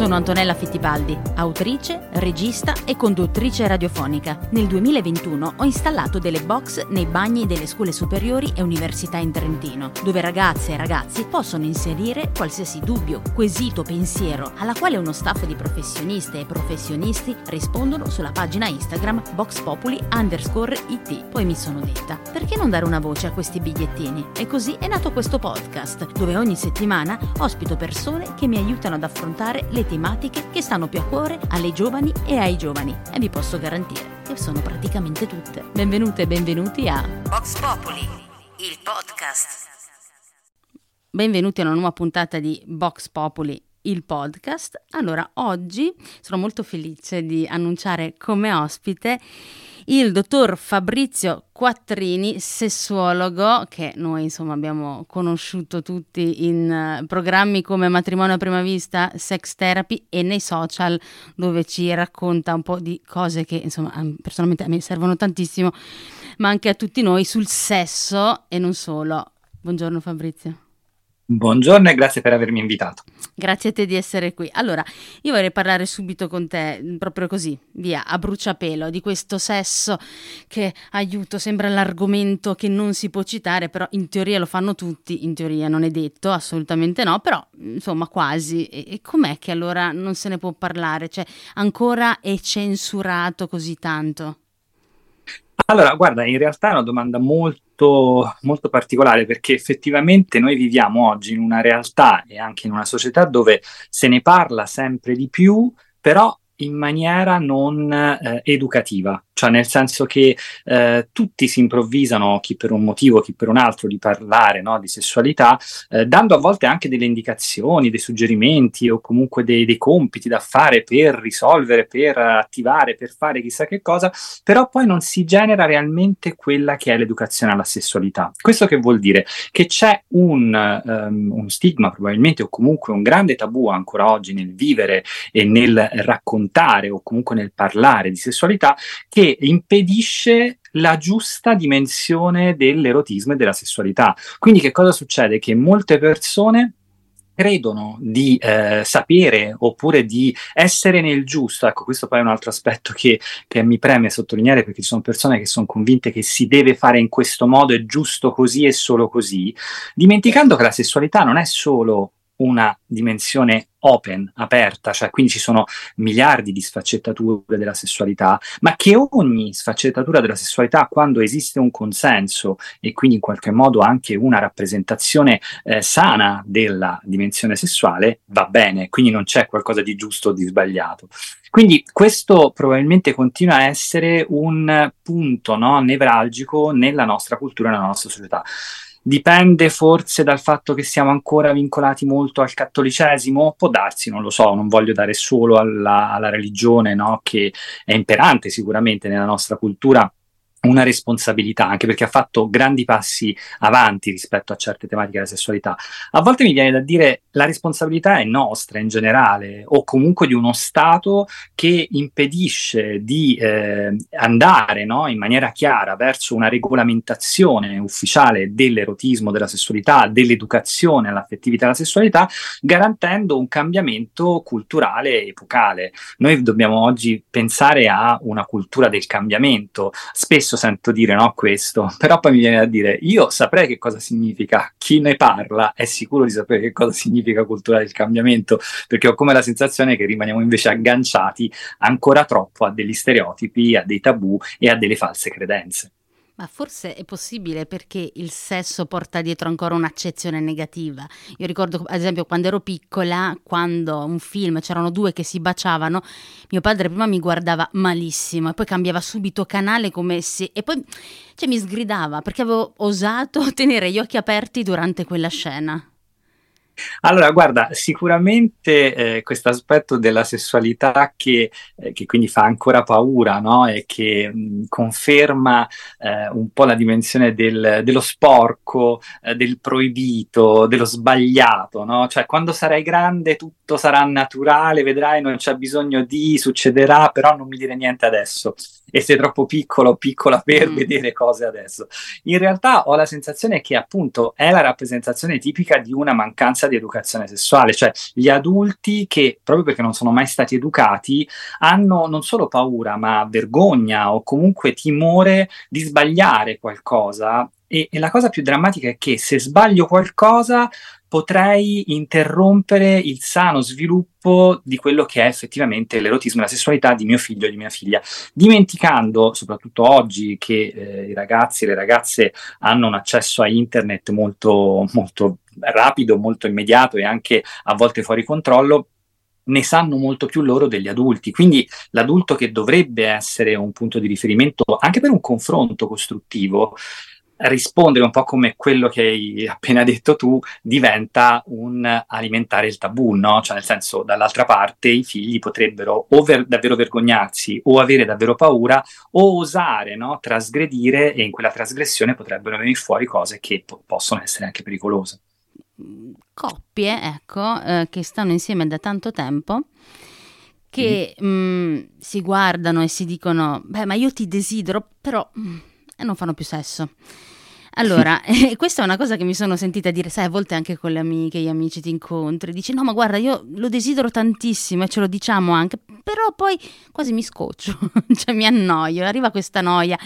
Sono Antonella Fittipaldi, autrice, regista e conduttrice radiofonica. Nel 2021 ho installato delle box nei bagni delle scuole superiori e università in Trentino, dove ragazze e ragazzi possono inserire qualsiasi dubbio, quesito, pensiero, alla quale uno staff di professioniste e professionisti rispondono sulla pagina Instagram boxpopuli underscore it. Poi mi sono detta, perché non dare una voce a questi bigliettini? E così è nato questo podcast, dove ogni settimana ospito persone che mi aiutano ad affrontare le tematiche che stanno più a cuore alle giovani e ai giovani e vi posso garantire che sono praticamente tutte. Benvenute e benvenuti a Vox Populi, il podcast. Benvenuti a una nuova puntata di Vox Populi, il podcast. Allora, oggi sono molto felice di annunciare come ospite il dottor Fabrizio Quattrini, sessuologo, che noi insomma abbiamo conosciuto tutti in eh, programmi come Matrimonio a prima vista, Sex Therapy e nei social dove ci racconta un po' di cose che insomma personalmente a me servono tantissimo, ma anche a tutti noi sul sesso e non solo. Buongiorno Fabrizio. Buongiorno e grazie per avermi invitato. Grazie a te di essere qui. Allora, io vorrei parlare subito con te, proprio così, via, a bruciapelo, di questo sesso che, aiuto, sembra l'argomento che non si può citare, però in teoria lo fanno tutti, in teoria non è detto, assolutamente no, però insomma quasi. E, e com'è che allora non se ne può parlare? Cioè, ancora è censurato così tanto? Allora, guarda, in realtà è una domanda molto, molto particolare perché effettivamente noi viviamo oggi in una realtà e anche in una società dove se ne parla sempre di più, però in maniera non eh, educativa, cioè nel senso che eh, tutti si improvvisano, chi per un motivo, chi per un altro, di parlare no, di sessualità, eh, dando a volte anche delle indicazioni, dei suggerimenti o comunque dei, dei, compiti da fare per risolvere, per attivare, per fare chissà che cosa, però poi non si genera realmente quella che è l'educazione alla sessualità. Questo che vuol dire? Che c'è un, um, un stigma probabilmente o comunque un grande tabù ancora oggi nel vivere e nel raccontare o comunque nel parlare di sessualità che impedisce la giusta dimensione dell'erotismo e della sessualità. Quindi che cosa succede? Che molte persone credono di eh, sapere oppure di essere nel giusto, ecco questo poi è un altro aspetto che, che, mi preme sottolineare perché ci sono persone che sono convinte che si deve fare in questo modo, è giusto così e solo così, dimenticando che la sessualità non è solo una dimensione open, aperta, cioè quindi ci sono miliardi di sfaccettature della sessualità, ma che ogni sfaccettatura della sessualità, quando esiste un consenso e quindi in qualche modo anche una rappresentazione eh, sana della dimensione sessuale, va bene, quindi non c'è qualcosa di giusto o di sbagliato. Quindi questo probabilmente continua a essere un punto no, nevralgico nella nostra cultura, nella nostra società. Dipende forse dal fatto che siamo ancora vincolati molto al cattolicesimo? Può darsi, non lo so, non voglio dare solo alla, alla religione, no? che è imperante sicuramente nella nostra cultura una responsabilità, anche perché ha fatto grandi passi avanti rispetto a certe tematiche della sessualità. A volte mi viene da dire la responsabilità è nostra in generale, o comunque di uno Stato che impedisce di eh, andare no, in maniera chiara verso una regolamentazione ufficiale dell'erotismo, della sessualità, dell'educazione all'affettività della sessualità, garantendo un cambiamento culturale epocale. Noi dobbiamo oggi pensare a una cultura del cambiamento. Spesso spesso sento dire no, questo, però poi mi viene da dire io saprei che cosa significa, chi ne parla è sicuro di sapere che cosa significa cultura del cambiamento, perché ho come la sensazione che rimaniamo invece agganciati ancora troppo a degli stereotipi, a dei tabù e a delle false credenze. Ma forse è possibile perché il sesso porta dietro ancora un'accezione negativa. Io ricordo, ad esempio, quando ero piccola, quando un film c'erano due che si baciavano, mio padre prima mi guardava malissimo e poi cambiava subito canale come se... e poi cioè, mi sgridava perché avevo osato tenere gli occhi aperti durante quella scena. Allora, guarda, sicuramente eh, questo aspetto della sessualità che, eh, che, quindi fa ancora paura no? e che mh, conferma eh, un po' la dimensione del, dello sporco, eh, del proibito, dello sbagliato, no? cioè quando sarai grande tutto sarà naturale, vedrai, non c'è bisogno di, succederà, però non mi dire niente adesso e sei troppo piccolo o piccola per mm. vedere cose adesso. In realtà ho la sensazione che appunto è la rappresentazione tipica di una mancanza di educazione sessuale, cioè gli adulti che proprio perché non sono mai stati educati hanno non solo paura ma vergogna o comunque timore di sbagliare qualcosa. E, e, la cosa più drammatica è che se sbaglio qualcosa potrei interrompere il sano sviluppo di quello che è effettivamente l'erotismo e la sessualità di mio figlio e di mia figlia, dimenticando, soprattutto oggi, che eh, i ragazzi e le ragazze hanno un accesso a internet molto, molto rapido, molto immediato e anche a volte fuori controllo, ne sanno molto più loro degli adulti. Quindi l'adulto che dovrebbe essere un punto di riferimento anche per un confronto costruttivo, rispondere un po' come quello che hai appena detto tu, diventa un alimentare il tabù, no? Cioè nel senso, dall'altra parte i figli potrebbero o ver- davvero vergognarsi o avere davvero paura o osare, no? Trasgredire e in quella trasgressione potrebbero venire fuori cose che po- possono essere anche pericolose. Coppie, ecco, eh, che stanno insieme da tanto tempo che mm. mh, si guardano e si dicono, beh, ma io ti desidero, però mh, mm, e non fanno più sesso. Allora, eh, questa è una cosa che mi sono sentita dire, sai, a volte anche con le amiche, gli amici ti incontri, dici no, ma guarda, io lo desidero tantissimo e ce lo diciamo anche, però poi quasi mi scoccio, cioè mi annoio, arriva questa noia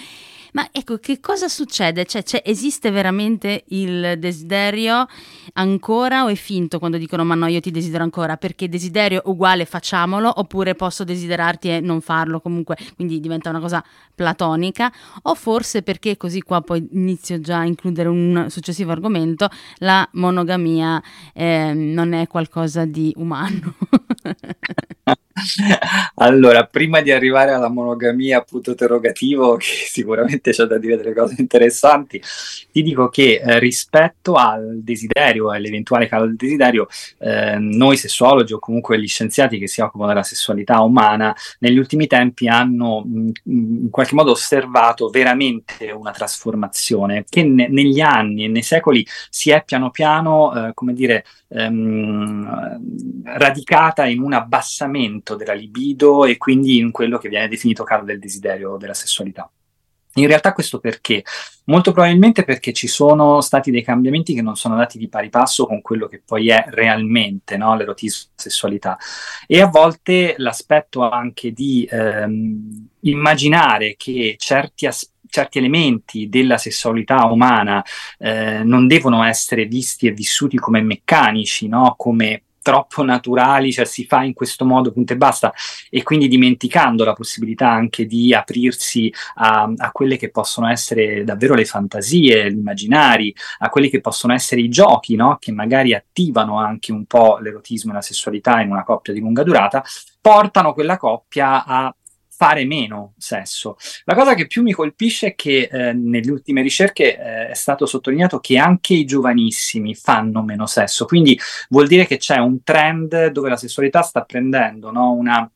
ma ecco, che cosa succede? Cioè, cioè, esiste veramente il desiderio ancora o è finto quando dicono ma no, io ti desidero ancora? Perché desiderio uguale facciamolo oppure posso desiderarti e non farlo comunque, quindi diventa una cosa platonica o forse perché così qua poi inizio già a includere un successivo argomento, la monogamia eh, non è qualcosa di umano. allora, prima di arrivare alla monogamia, punto interrogativo, che sicuramente c'è da dire delle cose interessanti, ti dico che eh, rispetto al desiderio, all'eventuale calo del desiderio, eh, noi sessuologi o comunque gli scienziati che si occupano della sessualità umana, negli ultimi tempi hanno mh, in qualche modo osservato veramente una trasformazione che ne- negli anni e nei secoli si è piano piano, eh, come dire, ehm, radicata in un abbassamento della libido e quindi in quello che viene definito calo del desiderio della sessualità. In realtà questo perché? Molto probabilmente perché ci sono stati dei cambiamenti che non sono andati di pari passo con quello che poi è realmente no? l'erotismo sessualità. E a volte l'aspetto anche di ehm, immaginare che certi aspetti certi elementi della sessualità umana eh, non devono essere visti e vissuti come meccanici, no? come troppo naturali, cioè si fa in questo modo, punto e basta, e quindi dimenticando la possibilità anche di aprirsi a, a quelle che possono essere davvero le fantasie, gli immaginari, a quelli che possono essere i giochi, no? che magari attivano anche un po' l'erotismo e la sessualità in una coppia di lunga durata, portano quella coppia a fare meno sesso. La cosa che più mi colpisce è che eh, nelle ultime ricerche eh, è stato sottolineato che anche i giovanissimi fanno meno sesso, quindi vuol dire che c'è un trend dove la sessualità sta prendendo no, una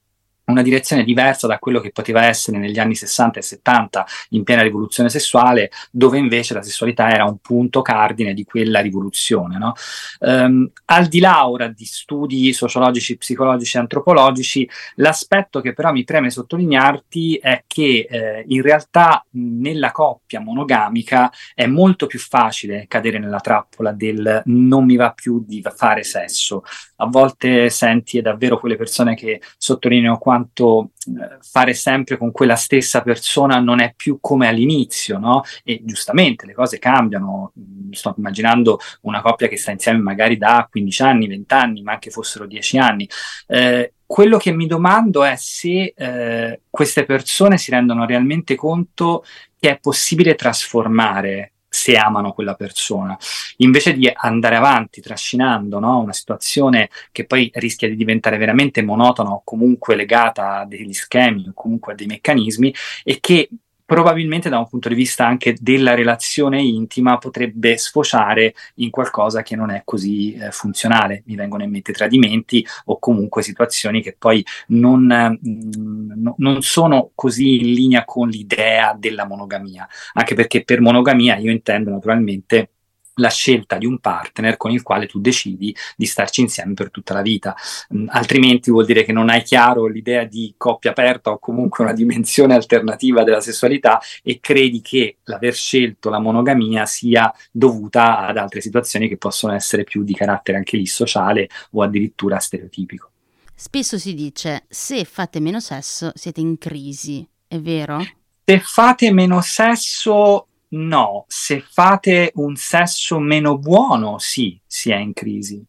una direzione diversa da quello che poteva essere negli anni 60 e 70 in piena rivoluzione sessuale, dove invece la sessualità era un punto cardine di quella rivoluzione. No? Um, al di là ora di studi sociologici, psicologici e antropologici, l'aspetto che però mi preme sottolinearti è che eh, in realtà nella coppia monogamica è molto più facile cadere nella trappola del non mi va più di fare sesso. A volte senti davvero quelle persone che sottolineano quanto quanto eh, fare sempre con quella stessa persona non è più come all'inizio, no? E giustamente le cose cambiano. Sto immaginando una coppia che sta insieme magari da 15 anni, 20 anni, ma anche fossero 10 anni. Eh, quello che mi domando è se eh, queste persone si rendono realmente conto che è possibile trasformare se amano quella persona, invece di andare avanti trascinando no? una situazione che poi rischia di diventare veramente monotona o comunque legata a degli schemi o comunque a dei meccanismi e che probabilmente da un punto di vista anche della relazione intima potrebbe sfociare in qualcosa che non è così eh, funzionale. Mi vengono in mente tradimenti o comunque situazioni che poi non, mh, mm, non sono così in linea con l'idea della monogamia, anche perché per monogamia io intendo naturalmente la scelta di un partner con il quale tu decidi di starci insieme per tutta la vita. Mm, altrimenti vuol dire che non hai chiaro l'idea di coppia aperta o comunque una dimensione alternativa della sessualità e credi che l'aver scelto la monogamia sia dovuta ad altre situazioni che possono essere più di carattere anche lì sociale o addirittura stereotipico. Spesso si dice se fate meno sesso siete in crisi, è vero? Se fate meno sesso No, se fate un sesso meno buono, sì, si è in crisi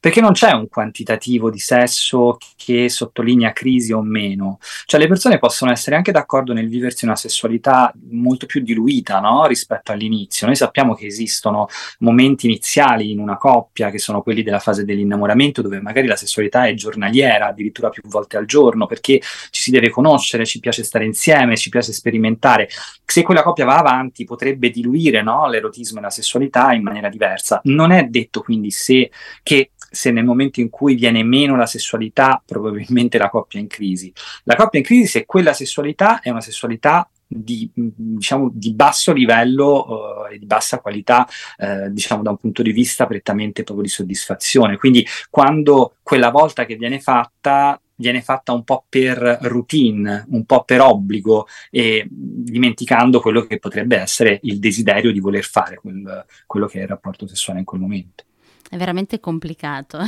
perché non c'è un quantitativo di sesso che sottolinea crisi o meno. Cioè le persone possono essere anche d'accordo nel viversi una sessualità molto più diluita no? rispetto all'inizio. Noi sappiamo che esistono momenti iniziali in una coppia, che sono quelli della fase dell'innamoramento, dove magari la sessualità è giornaliera, addirittura più volte al giorno, perché ci si deve conoscere, ci piace stare insieme, ci piace sperimentare. Se quella coppia va avanti, potrebbe diluire no? l'erotismo e la sessualità in maniera diversa. Non è detto quindi se che se nel momento in cui viene meno la sessualità, probabilmente la coppia è in crisi. La coppia è in crisi se quella sessualità è una sessualità di, diciamo, di basso livello uh, e di bassa qualità, uh, diciamo da un punto di vista prettamente proprio di soddisfazione. Quindi quando quella volta che viene fatta viene fatta un po' per routine, un po' per obbligo e dimenticando quello che potrebbe essere il desiderio di voler fare quel, quello che è il rapporto sessuale in quel momento. Veramente complicato.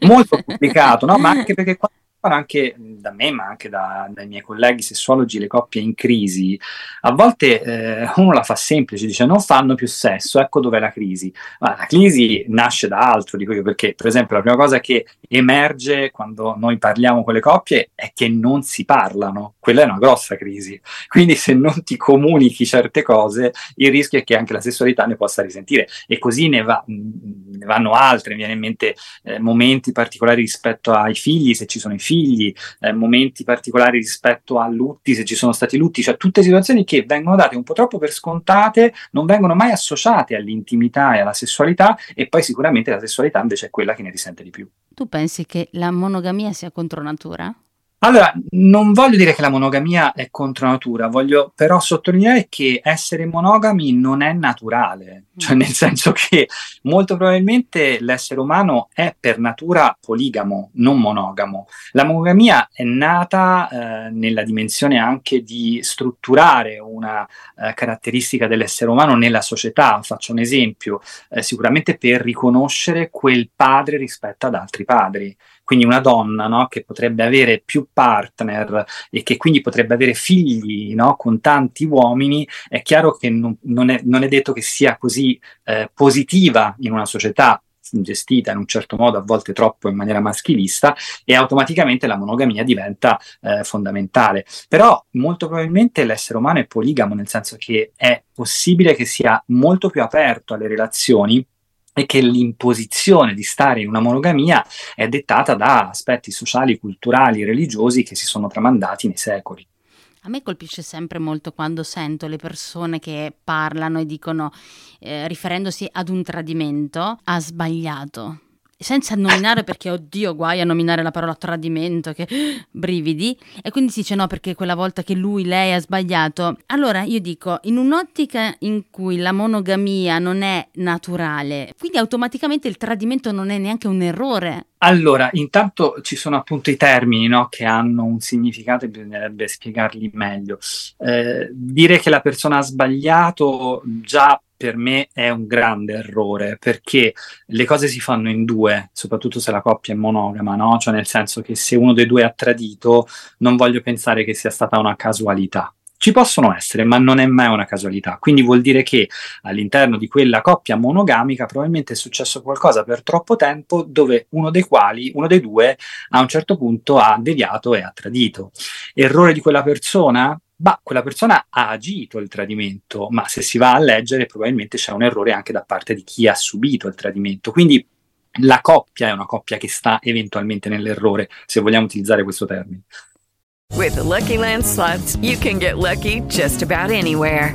Molto complicato, no? Ma anche perché quando anche da me, ma anche da, dai miei colleghi sessuologi, le coppie in crisi, a volte eh, uno la fa semplice, dice non fanno più sesso, ecco dov'è la crisi. Ma la crisi nasce da altro, dico io, perché per esempio la prima cosa che emerge quando noi parliamo con le coppie è che non si parlano, quella è una grossa crisi. Quindi se non ti comunichi certe cose, il rischio è che anche la sessualità ne possa risentire e così ne, va, ne vanno altre, mi viene in mente eh, momenti particolari rispetto ai figli, se ci sono i figli figli, eh, momenti particolari rispetto a lutti, se ci sono stati lutti, cioè tutte situazioni che vengono date un po' troppo per scontate, non vengono mai associate all'intimità e alla sessualità e poi sicuramente la sessualità invece è quella che ne risente di più. Tu pensi che la monogamia sia contro natura? Allora, non voglio dire che la monogamia è contro natura, voglio però sottolineare che essere monogami non è naturale, cioè nel senso che molto probabilmente l'essere umano è per natura poligamo, non monogamo. La monogamia è nata eh, nella dimensione anche di strutturare una eh, caratteristica dell'essere umano nella società. Faccio un esempio, eh, sicuramente per riconoscere quel padre rispetto ad altri padri quindi una donna no, che potrebbe avere più partner e che quindi potrebbe avere figli no, con tanti uomini, è chiaro che non, non, è, non è, detto che sia così eh, positiva in una società gestita in un certo modo, a volte troppo in maniera maschilista, e automaticamente la monogamia diventa eh, fondamentale. Però molto probabilmente l'essere umano è poligamo, nel senso che è possibile che sia molto più aperto alle relazioni e che l'imposizione di stare in una monogamia è dettata da aspetti sociali, culturali, religiosi che si sono tramandati nei secoli. A me colpisce sempre molto quando sento le persone che parlano e dicono, eh, riferendosi ad un tradimento, ha sbagliato. Senza nominare perché oddio guai a nominare la parola tradimento che brividi. E quindi si dice no perché quella volta che lui lei ha sbagliato. Allora io dico in un'ottica in cui la monogamia non è naturale quindi automaticamente il tradimento non è neanche un errore. Allora, intanto ci sono appunto i termini no, che hanno un significato e bisognerebbe spiegarli meglio. Eh, dire che la persona ha sbagliato già per me è un grande errore perché le cose si fanno in due, soprattutto se la coppia è monogama, no? Cioè nel senso che se uno dei due ha tradito, non voglio pensare che sia stata una casualità. Ci possono essere, ma non è mai una casualità. Quindi vuol dire che all'interno di quella coppia monogamica probabilmente è successo qualcosa per troppo tempo dove uno dei quali, uno dei due, a un certo punto ha deviato e ha tradito. Errore di quella persona? Bah, quella persona ha agito il tradimento, ma se si va a leggere probabilmente c'è un errore anche da parte di chi ha subito il tradimento. Quindi la coppia è una coppia che sta eventualmente nell'errore, se vogliamo utilizzare questo termine. With the Lucky Land slots, you can get lucky just about anywhere.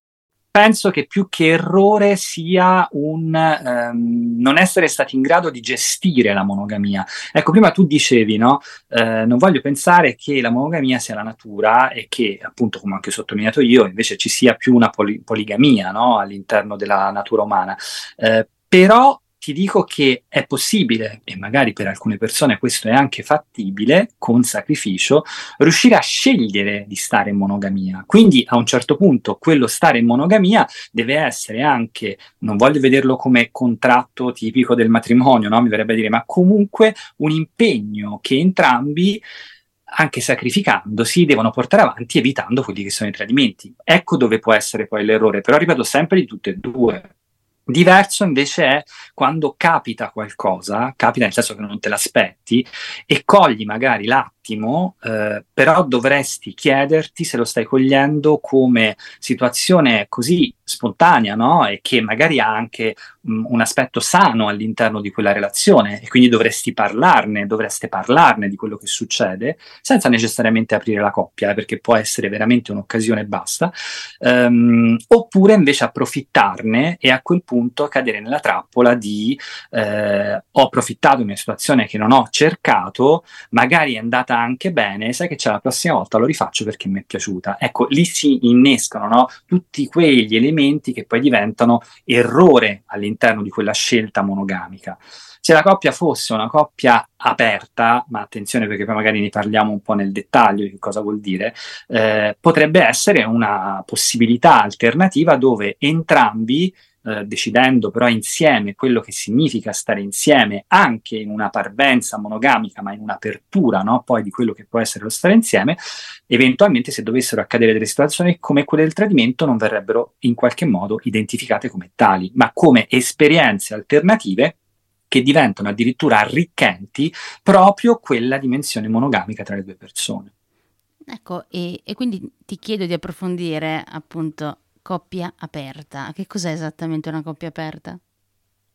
Penso che più che errore sia un um, non essere stati in grado di gestire la monogamia. Ecco, prima tu dicevi, no? Uh, non voglio pensare che la monogamia sia la natura e che, appunto, come anche ho sottolineato io, invece ci sia più una poli- poligamia no? all'interno della natura umana. Uh, però ti dico che è possibile, e magari per alcune persone questo è anche fattibile, con sacrificio, riuscire a scegliere di stare in monogamia. Quindi a un certo punto quello stare in monogamia deve essere anche, non voglio vederlo come contratto tipico del matrimonio, no? mi verrebbe a dire, ma comunque un impegno che entrambi anche sacrificandosi, devono portare avanti evitando quelli che sono i tradimenti. Ecco dove può essere poi l'errore, però ripeto sempre di tutte e due. Diverso invece è quando capita qualcosa, capita nel senso che non te l'aspetti e cogli magari l'attimo, eh, però dovresti chiederti se lo stai cogliendo come situazione così spontanea, no? E che magari ha anche mh, un aspetto sano all'interno di quella relazione e quindi dovresti parlarne, dovreste parlarne di quello che succede senza necessariamente aprire la coppia, eh, perché può essere veramente un'occasione e basta, um, oppure invece approfittarne e a quel punto cadere nella trappola di eh, ho approfittato di una situazione che non ho cercato, magari è andata anche bene, sai che c'è la prossima volta lo rifaccio perché mi è piaciuta. Ecco, lì si innescano no? tutti quegli elementi che poi diventano errore all'interno di quella scelta monogamica. Se la coppia fosse una coppia aperta, ma attenzione perché poi magari ne parliamo un po' nel dettaglio di cosa vuol dire, eh, potrebbe essere una possibilità alternativa dove entrambi eh, decidendo però insieme quello che significa stare insieme anche in una parvenza monogamica, ma in un'apertura no? poi di quello che può essere lo stare insieme, eventualmente se dovessero accadere delle situazioni come quelle del tradimento non verrebbero in qualche modo identificate come tali, ma come esperienze alternative che diventano addirittura arricchenti proprio quella dimensione monogamica tra le due persone. Ecco, e, e quindi ti chiedo di approfondire appunto coppia aperta. Che cos'è esattamente una coppia aperta?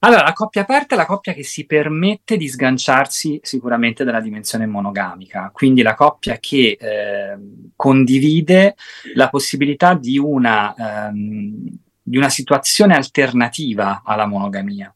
Allora, la coppia aperta è la coppia che si permette di sganciarsi sicuramente dalla dimensione monogamica, quindi la coppia che eh, condivide la possibilità di una, ehm, di una situazione alternativa alla monogamia.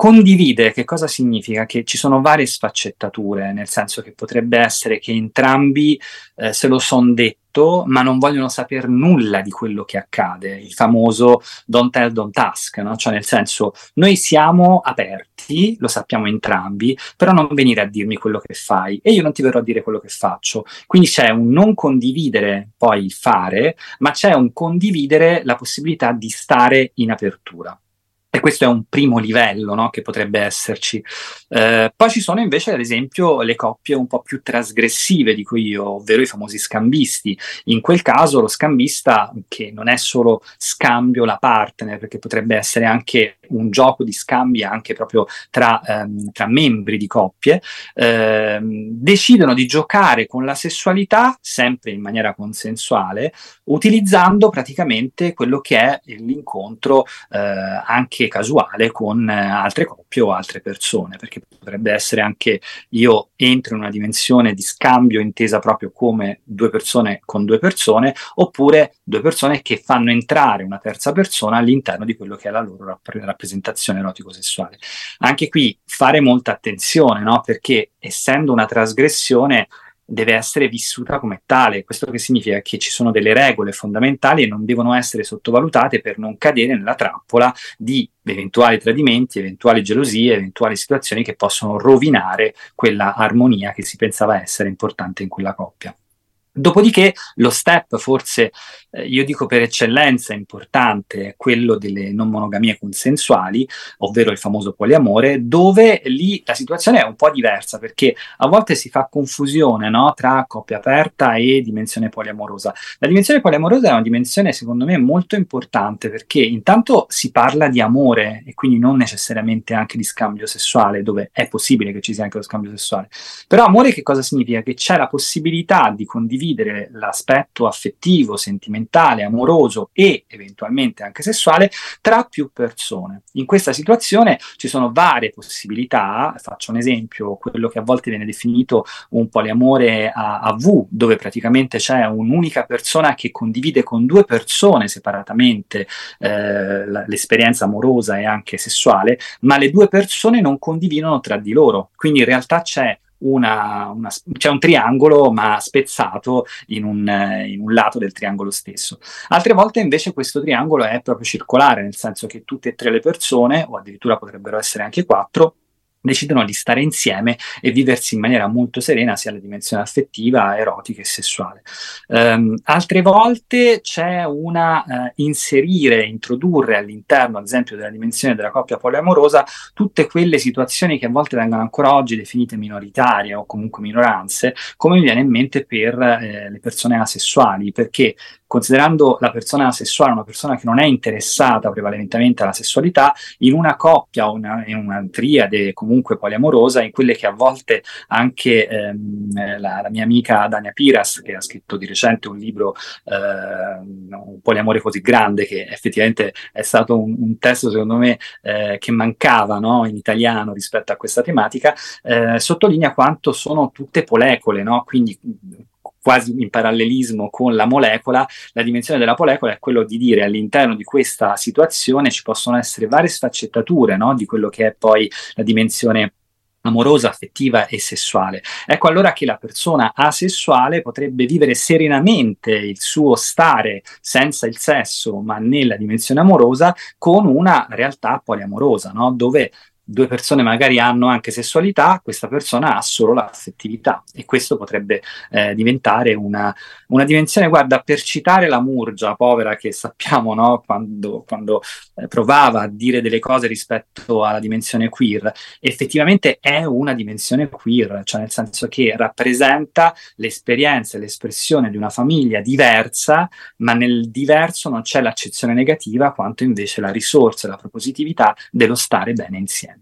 Condivide che cosa significa? Che ci sono varie sfaccettature, nel senso che potrebbe essere che entrambi eh, se lo sono detto, ma non vogliono sapere nulla di quello che accade, il famoso don't tell, don't ask, no? cioè nel senso noi siamo aperti, lo sappiamo entrambi, però non venire a dirmi quello che fai e io non ti verrò a dire quello che faccio. Quindi c'è un non condividere poi il fare, ma c'è un condividere la possibilità di stare in apertura. E questo è un primo livello no, che potrebbe esserci. Eh, poi ci sono invece, ad esempio, le coppie un po' più trasgressive, dico io, ovvero i famosi scambisti. In quel caso lo scambista, che non è solo scambio la partner, perché potrebbe essere anche un gioco di scambi anche proprio tra, ehm, tra membri di coppie, ehm, decidono di giocare con la sessualità sempre in maniera consensuale, utilizzando praticamente quello che è l'incontro eh, anche casuale con eh, altre coppie o altre persone, perché potrebbe essere anche io entro in una dimensione di scambio intesa proprio come due persone con due persone, oppure due persone che fanno entrare una terza persona all'interno di quello che è la loro rapp- rappresentazione erotico-sessuale. Anche qui fare molta attenzione, no? perché essendo una trasgressione deve essere vissuta come tale. Questo che significa che ci sono delle regole fondamentali e non devono essere sottovalutate per non cadere nella trappola di eventuali tradimenti, eventuali gelosie, eventuali situazioni che possono rovinare quella armonia che si pensava essere importante in quella coppia. Dopodiché lo step forse eh, io dico per eccellenza importante quello delle non monogamie consensuali, ovvero il famoso poliamore, dove lì la situazione è un po' diversa perché a volte si fa confusione no, tra coppia aperta e dimensione poliamorosa. La dimensione poliamorosa è una dimensione secondo me molto importante perché intanto si parla di amore e quindi non necessariamente anche di scambio sessuale, dove è possibile che ci sia anche lo scambio sessuale. Però amore che cosa significa? Che c'è la possibilità di condividere l'aspetto affettivo, sentimentale, sentimentale, amoroso e eventualmente anche sessuale tra più persone. In questa situazione ci sono varie possibilità, faccio un esempio, quello che a volte viene definito un poliamore a, a V, dove praticamente c'è un'unica persona che condivide con due persone separatamente eh, l'esperienza amorosa e anche sessuale, ma le due persone non condividono tra di loro. Quindi in realtà c'è una, una, c'è un triangolo ma spezzato in un, in un, lato del triangolo stesso. Altre volte invece questo triangolo è proprio circolare, nel senso che tutte e tre le persone, o addirittura potrebbero essere anche quattro, decidono di stare insieme e viversi in maniera molto serena sia la dimensione affettiva, erotica e sessuale. Um, altre volte c'è una uh, inserire, introdurre all'interno, ad esempio, della dimensione della coppia poliamorosa tutte quelle situazioni che a volte vengono ancora oggi definite minoritarie o comunque minoranze, come mi viene in mente per eh, le persone asessuali, perché considerando la persona sessuale una persona che non è interessata prevalentemente alla sessualità, in una coppia o in una triade comunque poliamorosa, in quelle che a volte anche ehm, la, la, mia amica Dania Piras, che ha scritto di recente un libro, eh, Un poliamore così grande, che effettivamente è stato un, un testo secondo me eh, che mancava no, in italiano rispetto a questa tematica, eh, sottolinea quanto sono tutte polecole, no? quindi quasi in parallelismo con la molecola, la dimensione della molecola è quello di dire all'interno di questa situazione ci possono essere varie sfaccettature no? di quello che è poi la dimensione amorosa, affettiva e sessuale. Ecco allora che la persona asessuale potrebbe vivere serenamente il suo stare senza il sesso, ma nella dimensione amorosa, con una realtà poliamorosa, no? dove due persone magari hanno anche sessualità, questa persona ha solo l'affettività e questo potrebbe eh, diventare una, una, dimensione, guarda, per citare la Murgia, povera che sappiamo, no? quando, quando eh, provava a dire delle cose rispetto alla dimensione queer, effettivamente è una dimensione queer, cioè nel senso che rappresenta l'esperienza e l'espressione di una famiglia diversa, ma nel diverso non c'è l'accezione negativa, quanto invece la risorsa e la propositività dello stare bene insieme.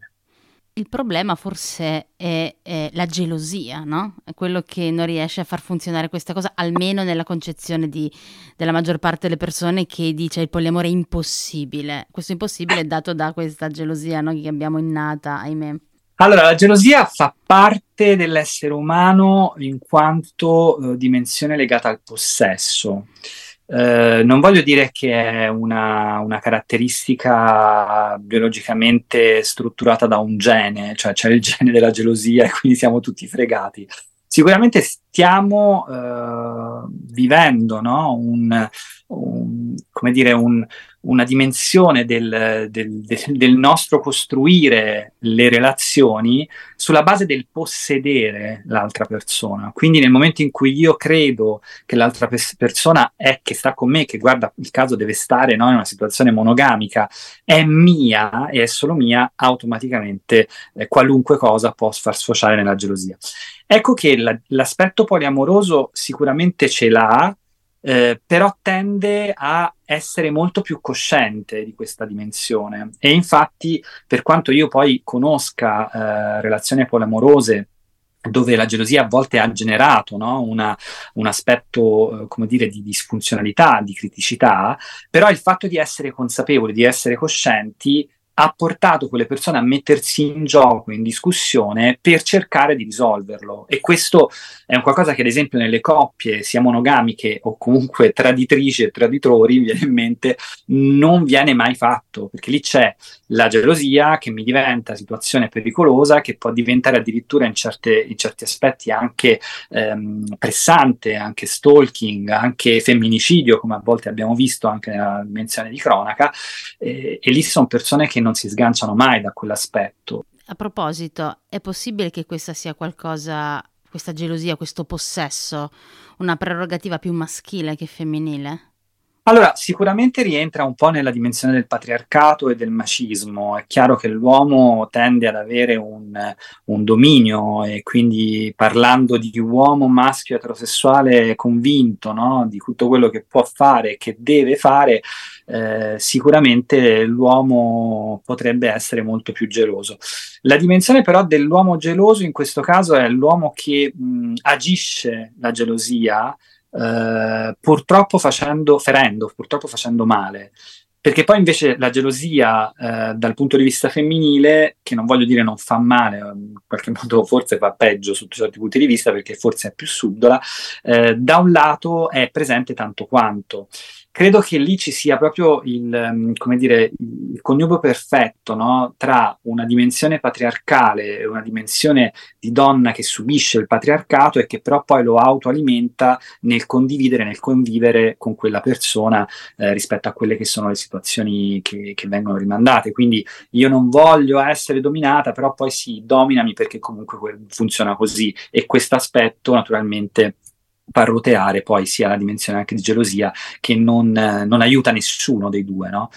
Il problema forse è, è, la gelosia, no? È quello che non riesce a far funzionare questa cosa, almeno nella concezione di, della maggior parte delle persone che dice il poliamore è impossibile. Questo impossibile è dato da questa gelosia no? che abbiamo innata, ahimè. Allora, la gelosia fa parte dell'essere umano in quanto uh, dimensione legata al possesso. Eh, non voglio dire che è una, una, caratteristica biologicamente strutturata da un gene, cioè c'è il gene della gelosia e quindi siamo tutti fregati. Sicuramente stiamo uh, vivendo no? un, un, come dire, un, una dimensione del, del, del, nostro costruire le relazioni sulla base del possedere l'altra persona. Quindi nel momento in cui io credo che l'altra pers- persona è che sta con me, che guarda il caso deve stare no, in una situazione monogamica, è mia e è solo mia, automaticamente eh, qualunque cosa può far sfociare nella gelosia. Ecco che la, l'aspetto poliamoroso sicuramente ce l'ha, eh, però tende a essere molto più cosciente di questa dimensione. E infatti, per quanto io poi conosca eh, relazioni polamorose dove la gelosia a volte ha generato no? Una, un aspetto, eh, come dire, di disfunzionalità, di criticità, però il fatto di essere consapevoli, di essere coscienti, ha portato quelle persone a mettersi in gioco, in discussione per cercare di risolverlo. E questo è un qualcosa che, ad esempio, nelle coppie, sia monogamiche o comunque traditrici e traditori, viene in mente, non viene mai fatto, perché lì c'è la gelosia che mi diventa situazione pericolosa, che può diventare addirittura in, certe, in certi aspetti anche ehm, pressante, anche stalking, anche femminicidio, come a volte abbiamo visto anche nella dimensione di cronaca. Eh, e lì sono persone che non non si sganciano mai da quell'aspetto. A proposito, è possibile che questa sia qualcosa, questa gelosia, questo possesso, una prerogativa più maschile che femminile? Allora, sicuramente rientra un po' nella dimensione del patriarcato e del macismo. È chiaro che l'uomo tende ad avere un, un dominio e quindi parlando di uomo maschio eterosessuale convinto no? di tutto quello che può fare e che deve fare, eh, sicuramente l'uomo potrebbe essere molto più geloso. La dimensione però dell'uomo geloso in questo caso è l'uomo che mh, agisce la gelosia eh, purtroppo facendo, ferendo, purtroppo facendo male. Perché poi invece la gelosia eh, dal punto di vista femminile, che non voglio dire non fa male, in qualche modo forse fa peggio sotto certi punti di vista perché forse è più subdola, eh, da un lato è presente tanto quanto credo che lì ci sia proprio il, ehm, dire, il connubio perfetto no? tra una dimensione patriarcale una dimensione di donna che subisce il patriarcato e che però poi lo autoalimenta nel condividere, nel convivere con quella persona eh, rispetto a quelle che sono le situazioni che, che, vengono rimandate. Quindi io non voglio essere dominata, però poi sì, dominami perché comunque funziona così e questo aspetto naturalmente far roteare poi sia la dimensione anche di gelosia che non, non aiuta nessuno dei due. No?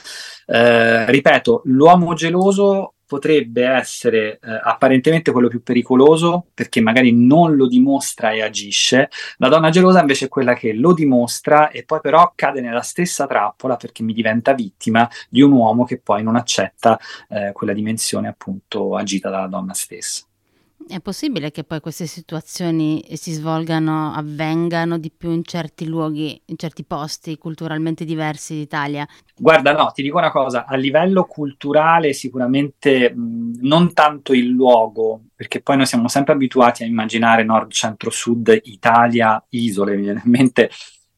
Eh, ripeto, l'uomo geloso potrebbe essere eh, apparentemente quello più pericoloso perché magari non lo dimostra e agisce, la donna gelosa invece è quella che lo dimostra e poi però cade nella stessa trappola perché mi diventa vittima di un uomo che poi non accetta eh, quella dimensione appunto agita dalla donna stessa. È possibile che poi queste situazioni si svolgano, avvengano di più in certi luoghi, in certi posti culturalmente diversi d'Italia? Guarda, no, ti dico una cosa, a livello culturale sicuramente mh, non tanto il luogo, perché poi noi siamo sempre abituati a immaginare nord, centro, sud, Italia, isole, mi viene in mente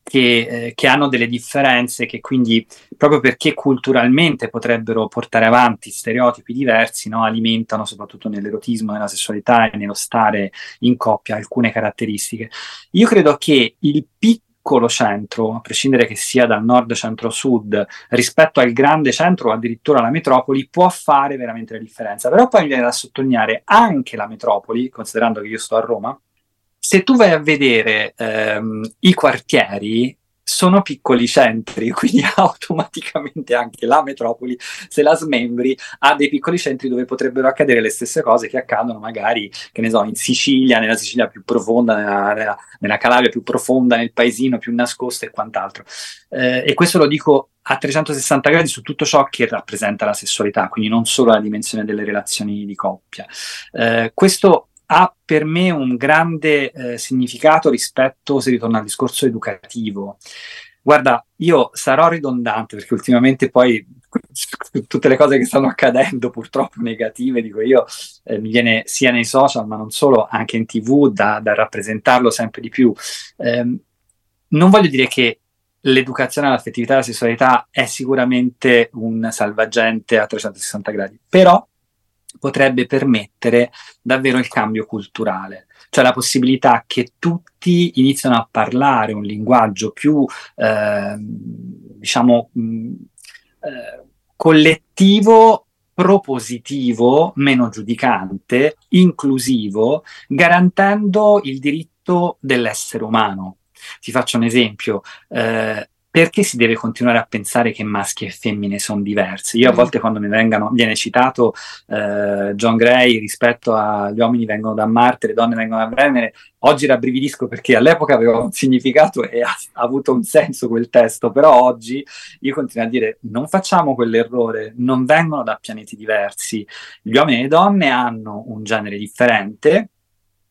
che, eh, che, hanno delle differenze che quindi proprio perché culturalmente potrebbero portare avanti stereotipi diversi, no, alimentano soprattutto nell'erotismo, nella sessualità e nello stare in coppia alcune caratteristiche. Io credo che il piccolo centro, a prescindere che sia dal nord, centro, sud, rispetto al grande centro o addirittura alla metropoli, può fare veramente la differenza. Però poi mi viene da sottolineare anche la metropoli, considerando che io sto a Roma, se tu vai a vedere ehm, i quartieri, sono piccoli centri, quindi automaticamente anche la metropoli, se la smembri, ha dei piccoli centri dove potrebbero accadere le stesse cose che accadono magari, che ne so, in Sicilia, nella Sicilia più profonda, nella, nella, nella Calabria più profonda, nel paesino più nascosto e quant'altro. Eh, e questo lo dico a 360 gradi su tutto ciò che rappresenta la sessualità, quindi non solo la dimensione delle relazioni di coppia. Eh, questo per me un grande eh, significato rispetto, se ritorno al discorso educativo. Guarda, io sarò ridondante perché ultimamente poi tutte le cose che stanno accadendo purtroppo negative, dico io, eh, mi viene sia nei social ma non solo, anche in tv da, da rappresentarlo sempre di più. Eh, non voglio dire che l'educazione all'affettività e alla sessualità è sicuramente un salvagente a 360 gradi, però potrebbe permettere davvero il cambio culturale, cioè la possibilità che tutti iniziano a parlare un linguaggio più, eh, diciamo, mh, eh, collettivo propositivo, meno giudicante, inclusivo, garantendo il diritto dell'essere umano. Ti faccio un esempio. Eh, perché si deve continuare a pensare che maschi e femmine sono diversi? Io a mm. volte quando mi vengano, viene citato eh, John Gray rispetto agli uomini vengono da Marte, le donne vengono da Venere, oggi rabbrividisco perché all'epoca aveva un significato e ha, ha, avuto un senso quel testo, però oggi io continuo a dire non facciamo quell'errore, non vengono da pianeti diversi, gli uomini e le donne hanno un genere differente,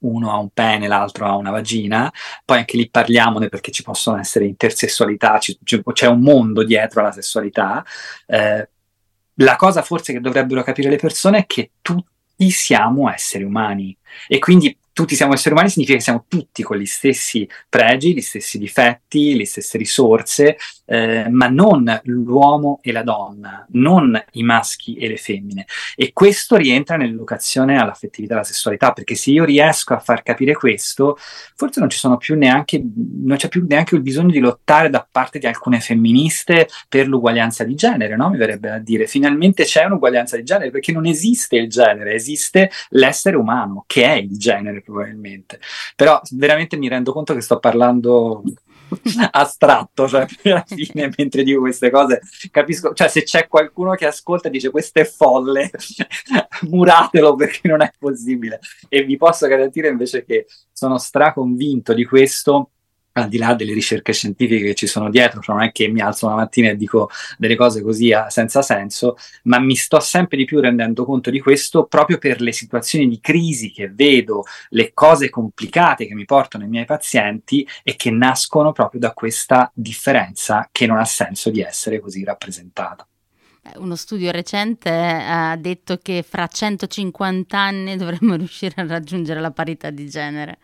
uno ha un pene, l'altro ha una vagina, poi anche lì parliamone perché ci possono essere intersessualità, c- c'è un mondo dietro alla sessualità. Eh, la cosa forse che dovrebbero capire le persone è che tutti siamo esseri umani e quindi tutti siamo esseri umani significa che siamo tutti con gli stessi pregi, gli stessi difetti, le stesse risorse, eh, ma non l'uomo e la donna, non i maschi e le femmine. E questo rientra nell'educazione all'affettività e alla sessualità, perché se io riesco a far capire questo, forse non neanche, non c'è più neanche il bisogno di lottare da parte di alcune femministe per l'uguaglianza di genere, no? Mi verrebbe a dire, finalmente c'è un'uguaglianza di genere, perché non esiste il genere, esiste l'essere umano, che è il genere probabilmente. Però veramente mi rendo conto che sto parlando astratto, cioè alla fine mentre dico queste cose capisco, cioè se c'è qualcuno che ascolta e dice questo è folle, muratelo perché non è possibile e vi posso garantire invece che sono straconvinto di questo al di là delle ricerche scientifiche che ci sono dietro, cioè non è che mi alzo una mattina e dico delle cose così a, senza senso, ma mi sto sempre di più rendendo conto di questo proprio per le situazioni di crisi che vedo, le cose complicate che mi portano i miei pazienti e che nascono proprio da questa differenza che non ha senso di essere così rappresentata. Eh, uno studio recente ha detto che fra 150 anni dovremmo riuscire a raggiungere la parità di genere.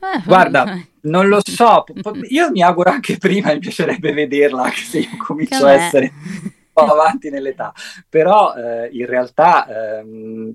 Eh, Guarda, non lo so, io mi auguro anche prima, mi piacerebbe vederla, anche se io comincio a essere un po' avanti nell'età, però eh, in realtà ehm,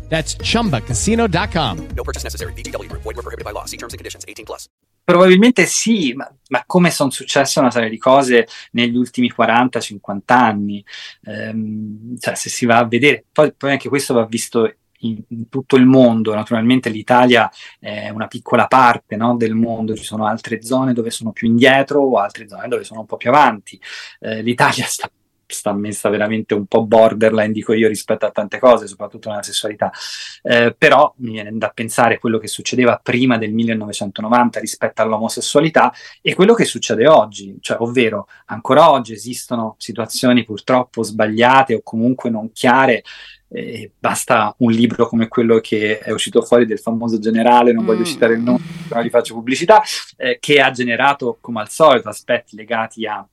That's chumbacasino.com. No purchase necessary. BGW. Void were prohibited by law. See terms and conditions 18 plus. Probabilmente sì, ma, ma come sono successe una serie di cose negli ultimi 40-50 anni. Ehm, cioè, se si va a vedere, poi, poi anche questo va visto in, in, tutto il mondo. Naturalmente l'Italia è una piccola parte no, del mondo, ci sono altre zone dove sono più indietro o altre zone dove sono un po' più avanti. Eh, L'Italia sta sta messa veramente un po' borderline, dico io, rispetto a tante cose, soprattutto nella sessualità. Eh, però mi viene da pensare a quello che succedeva prima del 1990 rispetto all'omosessualità e quello che succede oggi, cioè, ovvero ancora oggi esistono situazioni purtroppo sbagliate o comunque non chiare eh, basta un libro come quello che è uscito fuori del famoso generale, non mm. voglio citare il nome, però gli faccio pubblicità, eh, che ha generato come al solito aspetti legati a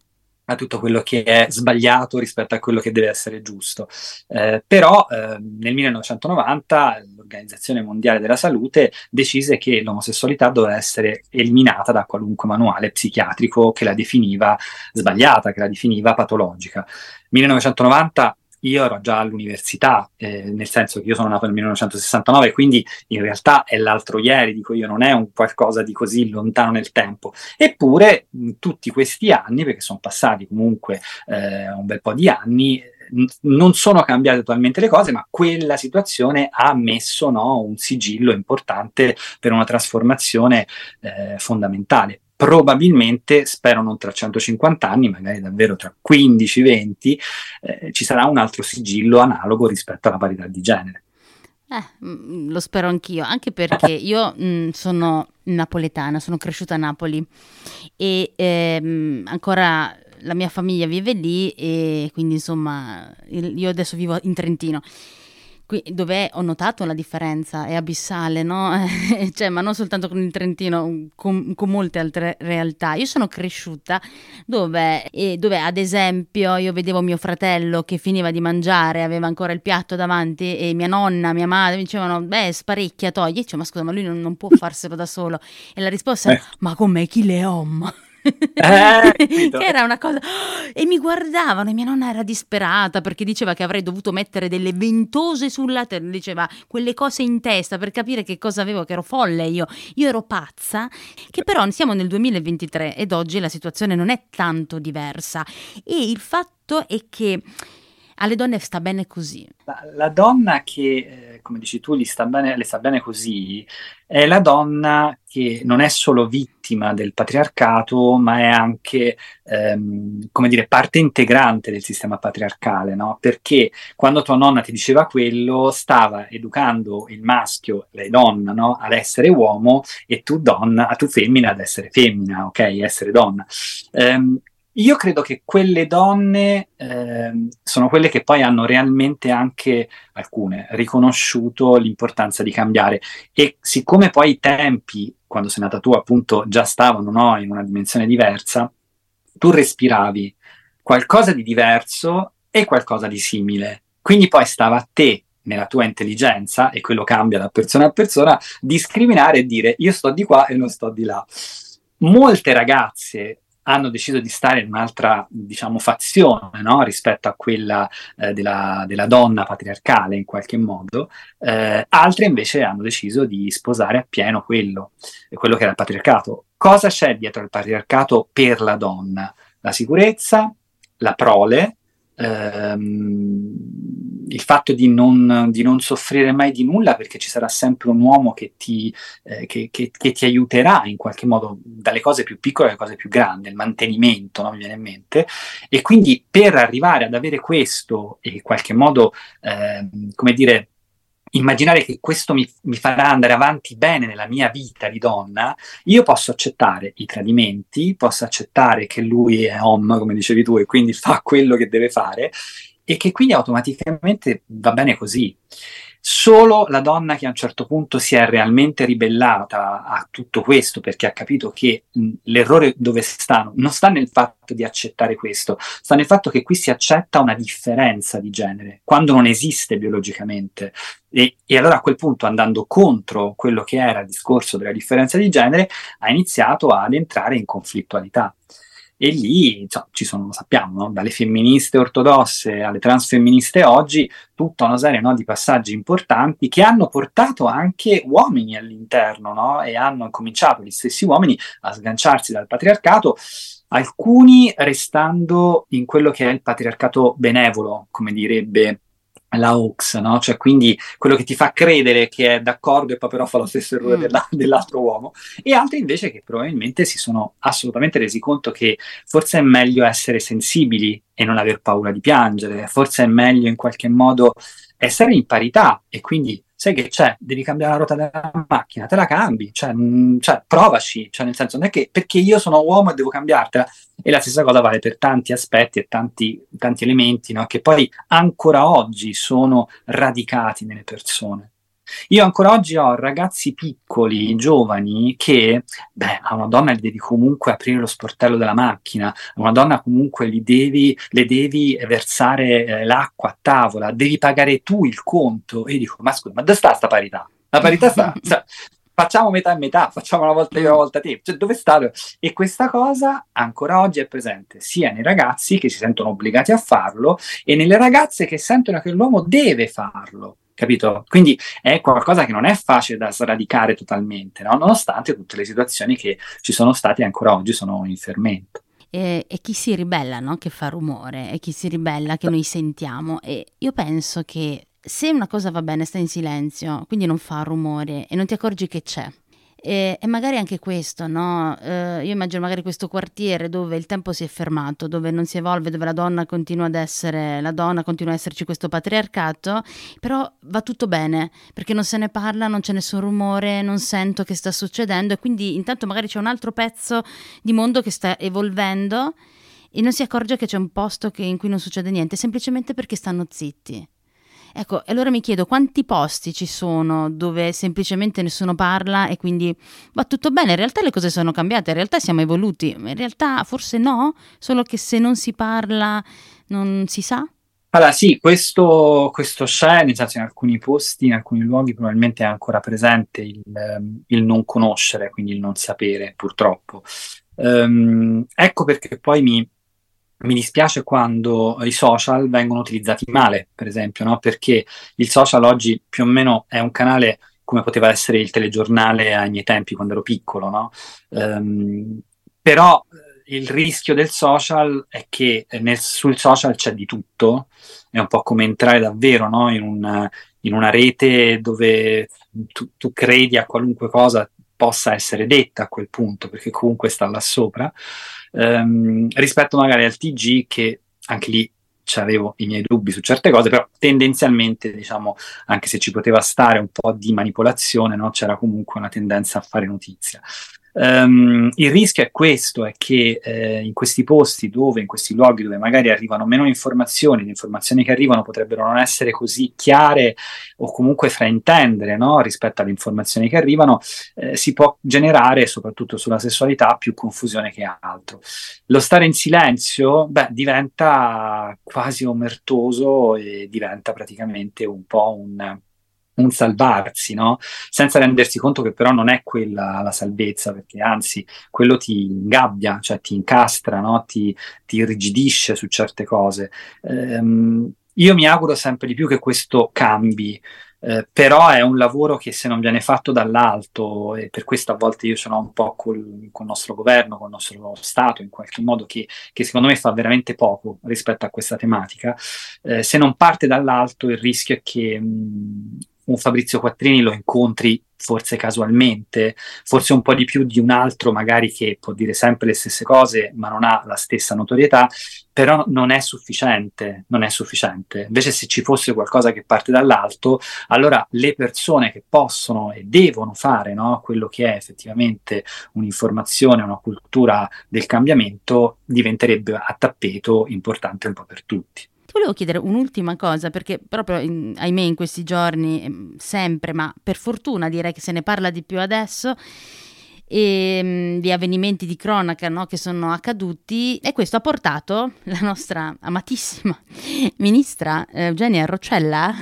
a tutto quello che è sbagliato rispetto a quello che deve essere giusto. Eh, però eh, nel 1990 l'Organizzazione Mondiale della Salute decise che l'omosessualità doveva essere eliminata da qualunque manuale psichiatrico che la definiva sbagliata, che la definiva patologica. 1990 io ero già all'università, eh, nel senso che io sono nato nel 1969, quindi in realtà è l'altro ieri, dico io, non è un qualcosa di così lontano nel tempo. Eppure, in tutti questi anni, perché sono passati comunque eh, un bel po' di anni, non sono cambiate totalmente le cose, ma quella situazione ha messo no, un sigillo importante per una trasformazione eh, fondamentale probabilmente, spero non tra 150 anni, magari davvero tra 15-20, eh, ci sarà un altro sigillo analogo rispetto alla parità di genere. Eh, mm, lo spero anch'io, anche perché io mh, mm, sono napoletana, sono cresciuta a Napoli e ehm, ancora la mia famiglia vive lì e quindi insomma io adesso vivo in Trentino Qui, dove ho notato la differenza, è abissale, no? cioè, ma non soltanto con il Trentino, con, con molte altre realtà. Io sono cresciuta dove, dove, ad esempio, io vedevo mio fratello che finiva di mangiare, aveva ancora il piatto davanti e mia nonna, mia madre mi dicevano, beh, sparecchia, togli. Io dicevo, ma scusa, ma lui non, non può farselo da solo. E la risposta è, eh. ma com'è chi le om? Eh, che era una cosa. E mi guardavano e mia nonna era disperata perché diceva che avrei dovuto mettere delle ventose sulla testa diceva quelle cose in testa per capire che cosa avevo che ero folle io. Io ero pazza che però siamo nel 2023 ed oggi la situazione non è tanto diversa. E il fatto è che alle donne sta bene così. La, la donna che, eh, come dici tu, gli sta bene, le sta bene così, è la donna che non è solo vittima del patriarcato, ma è anche, ehm, come dire, parte integrante del sistema patriarcale, no? Perché quando tua nonna ti diceva quello, stava educando il maschio, lei donna, no? Ad essere uomo e tu donna, tu femmina ad essere femmina, ok? Essere donna. Um, io credo che quelle donne eh, sono quelle che poi hanno realmente anche alcune riconosciuto l'importanza di cambiare e siccome poi i tempi, quando sei nata tu appunto già stavano no, in una dimensione diversa, tu respiravi qualcosa di diverso e qualcosa di simile. Quindi poi stava a te nella tua intelligenza, e quello cambia da persona a persona, discriminare e dire io sto di qua e non sto di là. Molte ragazze hanno deciso di stare in un'altra, diciamo, fazione no? rispetto a quella eh, della, della, donna patriarcale in qualche modo, eh, altre invece hanno deciso di sposare appieno quello, quello che era il patriarcato. Cosa c'è dietro il patriarcato per la donna? La sicurezza, la prole, ehm, il fatto di non, di non, soffrire mai di nulla perché ci sarà sempre un uomo che ti, eh, che, che, che ti, aiuterà in qualche modo dalle cose più piccole alle cose più grandi, il mantenimento, no? mi viene in mente. E quindi per arrivare ad avere questo e in qualche modo, eh, come dire, immaginare che questo mi, mi, farà andare avanti bene nella mia vita di donna, io posso accettare i tradimenti, posso accettare che lui è home, come dicevi tu, e quindi fa quello che deve fare, e che quindi automaticamente va bene così. Solo la donna che a un certo punto si è realmente ribellata a tutto questo perché ha capito che l'errore dove sta non sta nel fatto di accettare questo, sta nel fatto che qui si accetta una differenza di genere quando non esiste biologicamente. E, e allora a quel punto, andando contro quello che era il discorso della differenza di genere, ha iniziato ad entrare in conflittualità. E lì cioè, ci sono, lo sappiamo, no? dalle femministe ortodosse alle transfemministe oggi, tutta una serie no, di passaggi importanti che hanno portato anche uomini all'interno no? e hanno cominciato gli stessi uomini a sganciarsi dal patriarcato alcuni restando in quello che è il patriarcato benevolo, come direbbe la hoax, no? Cioè, quindi quello che ti fa credere che è d'accordo e poi però fa lo stesso errore mm. della, dell'altro uomo, e altri invece che probabilmente si sono assolutamente resi conto che forse è meglio essere sensibili e non aver paura di piangere, forse è meglio in qualche modo essere in parità e quindi sai che c'è, devi cambiare la ruota della macchina, te la cambi, cioè, mh, mm, cioè, provaci, cioè nel senso non è che perché io sono uomo e devo cambiartela, e la stessa cosa vale per tanti aspetti e tanti, tanti elementi no? che poi ancora oggi sono radicati nelle persone. Io ancora oggi ho ragazzi piccoli, giovani, che beh, a una donna gli devi comunque aprire lo sportello della macchina, a una donna comunque gli devi, le devi versare eh, l'acqua a tavola, devi pagare tu il conto. E io dico, ma scusa, ma dove sta sta parità? La parità sta, sta facciamo metà e metà, facciamo una volta io, una volta te. Cioè, dove sta? E questa cosa ancora oggi è presente sia nei ragazzi che si sentono obbligati a farlo e nelle ragazze che sentono che l'uomo deve farlo capito? Quindi è qualcosa che non è facile da sradicare totalmente, no? nonostante tutte le situazioni che ci sono state ancora oggi sono in fermento. E, e chi si ribella, no? Che fa rumore, e chi si ribella che noi sentiamo. E io penso che se una cosa va bene sta in silenzio, quindi non fa rumore e non ti accorgi che c'è e, e, magari anche questo, no? Eh, io immagino magari questo quartiere dove il tempo si è fermato, dove non si evolve, dove la donna continua ad essere la donna, continua ad esserci questo patriarcato, però va tutto bene perché non se ne parla, non c'è nessun rumore, non sento che sta succedendo e quindi intanto magari c'è un altro pezzo di mondo che sta evolvendo e non si accorge che c'è un posto che, in cui non succede niente, semplicemente perché stanno zitti. Ecco, allora mi chiedo quanti posti ci sono dove semplicemente nessuno parla e quindi va tutto bene. In realtà le cose sono cambiate, in realtà siamo evoluti, in realtà forse no, solo che se non si parla non si sa. Allora, sì, questo, questo c'è, nel senso in alcuni posti, in alcuni luoghi probabilmente è ancora presente il, ehm, il non conoscere, quindi il non sapere, purtroppo. Um, ecco perché poi mi, mi dispiace quando i social vengono utilizzati male, per esempio, no? perché il social oggi più o meno è un canale come poteva essere il telegiornale ai miei tempi quando ero piccolo, no? Um, però eh, il rischio del social è che nel, sul social c'è di tutto, è un po' come entrare davvero no? in, un, in, una rete dove tu, tu, credi a qualunque cosa possa essere detta a quel punto, perché comunque sta là sopra, um, rispetto magari al TG che anche lì avevo i miei dubbi su certe cose, però tendenzialmente, diciamo, anche se ci poteva stare un po' di manipolazione, no, c'era comunque una tendenza a fare notizia. Um, il rischio è questo, è che eh, in questi posti dove, in questi luoghi dove magari arrivano meno informazioni, le informazioni che arrivano potrebbero non essere così chiare o comunque fraintendere no? rispetto alle informazioni che arrivano, eh, si può generare, soprattutto sulla sessualità, più confusione che altro. Lo stare in silenzio, beh, diventa quasi omertoso e diventa praticamente un po' un un salvarsi, no? senza rendersi conto che però non è quella la salvezza, perché anzi quello ti ingabbia, cioè ti incastra, no? ti, ti irrigidisce su certe cose. Ehm, io mi auguro sempre di più che questo cambi, eh, però è un lavoro che se non viene fatto dall'alto, e per questo a volte io sono un po' col, col nostro governo, col nostro Stato, in qualche modo, che, che, secondo me fa veramente poco rispetto a questa tematica, eh, se non parte dall'alto il rischio è che mh, un Fabrizio Quattrini lo incontri forse casualmente, forse un po' di più di un altro magari che può dire sempre le stesse cose ma non ha la stessa notorietà, però non è sufficiente, non è sufficiente. Invece se ci fosse qualcosa che parte dall'alto, allora le persone che possono e devono fare no, quello che è effettivamente un'informazione, una cultura del cambiamento, diventerebbe a tappeto importante un po' per tutti. Ti volevo chiedere un'ultima cosa, perché proprio, in, ahimè, in questi giorni, ehm, sempre, ma per fortuna direi che se ne parla di più adesso, e, um, di avvenimenti di cronaca no, che sono accaduti e questo ha portato la nostra amatissima ministra Eugenia Roccella,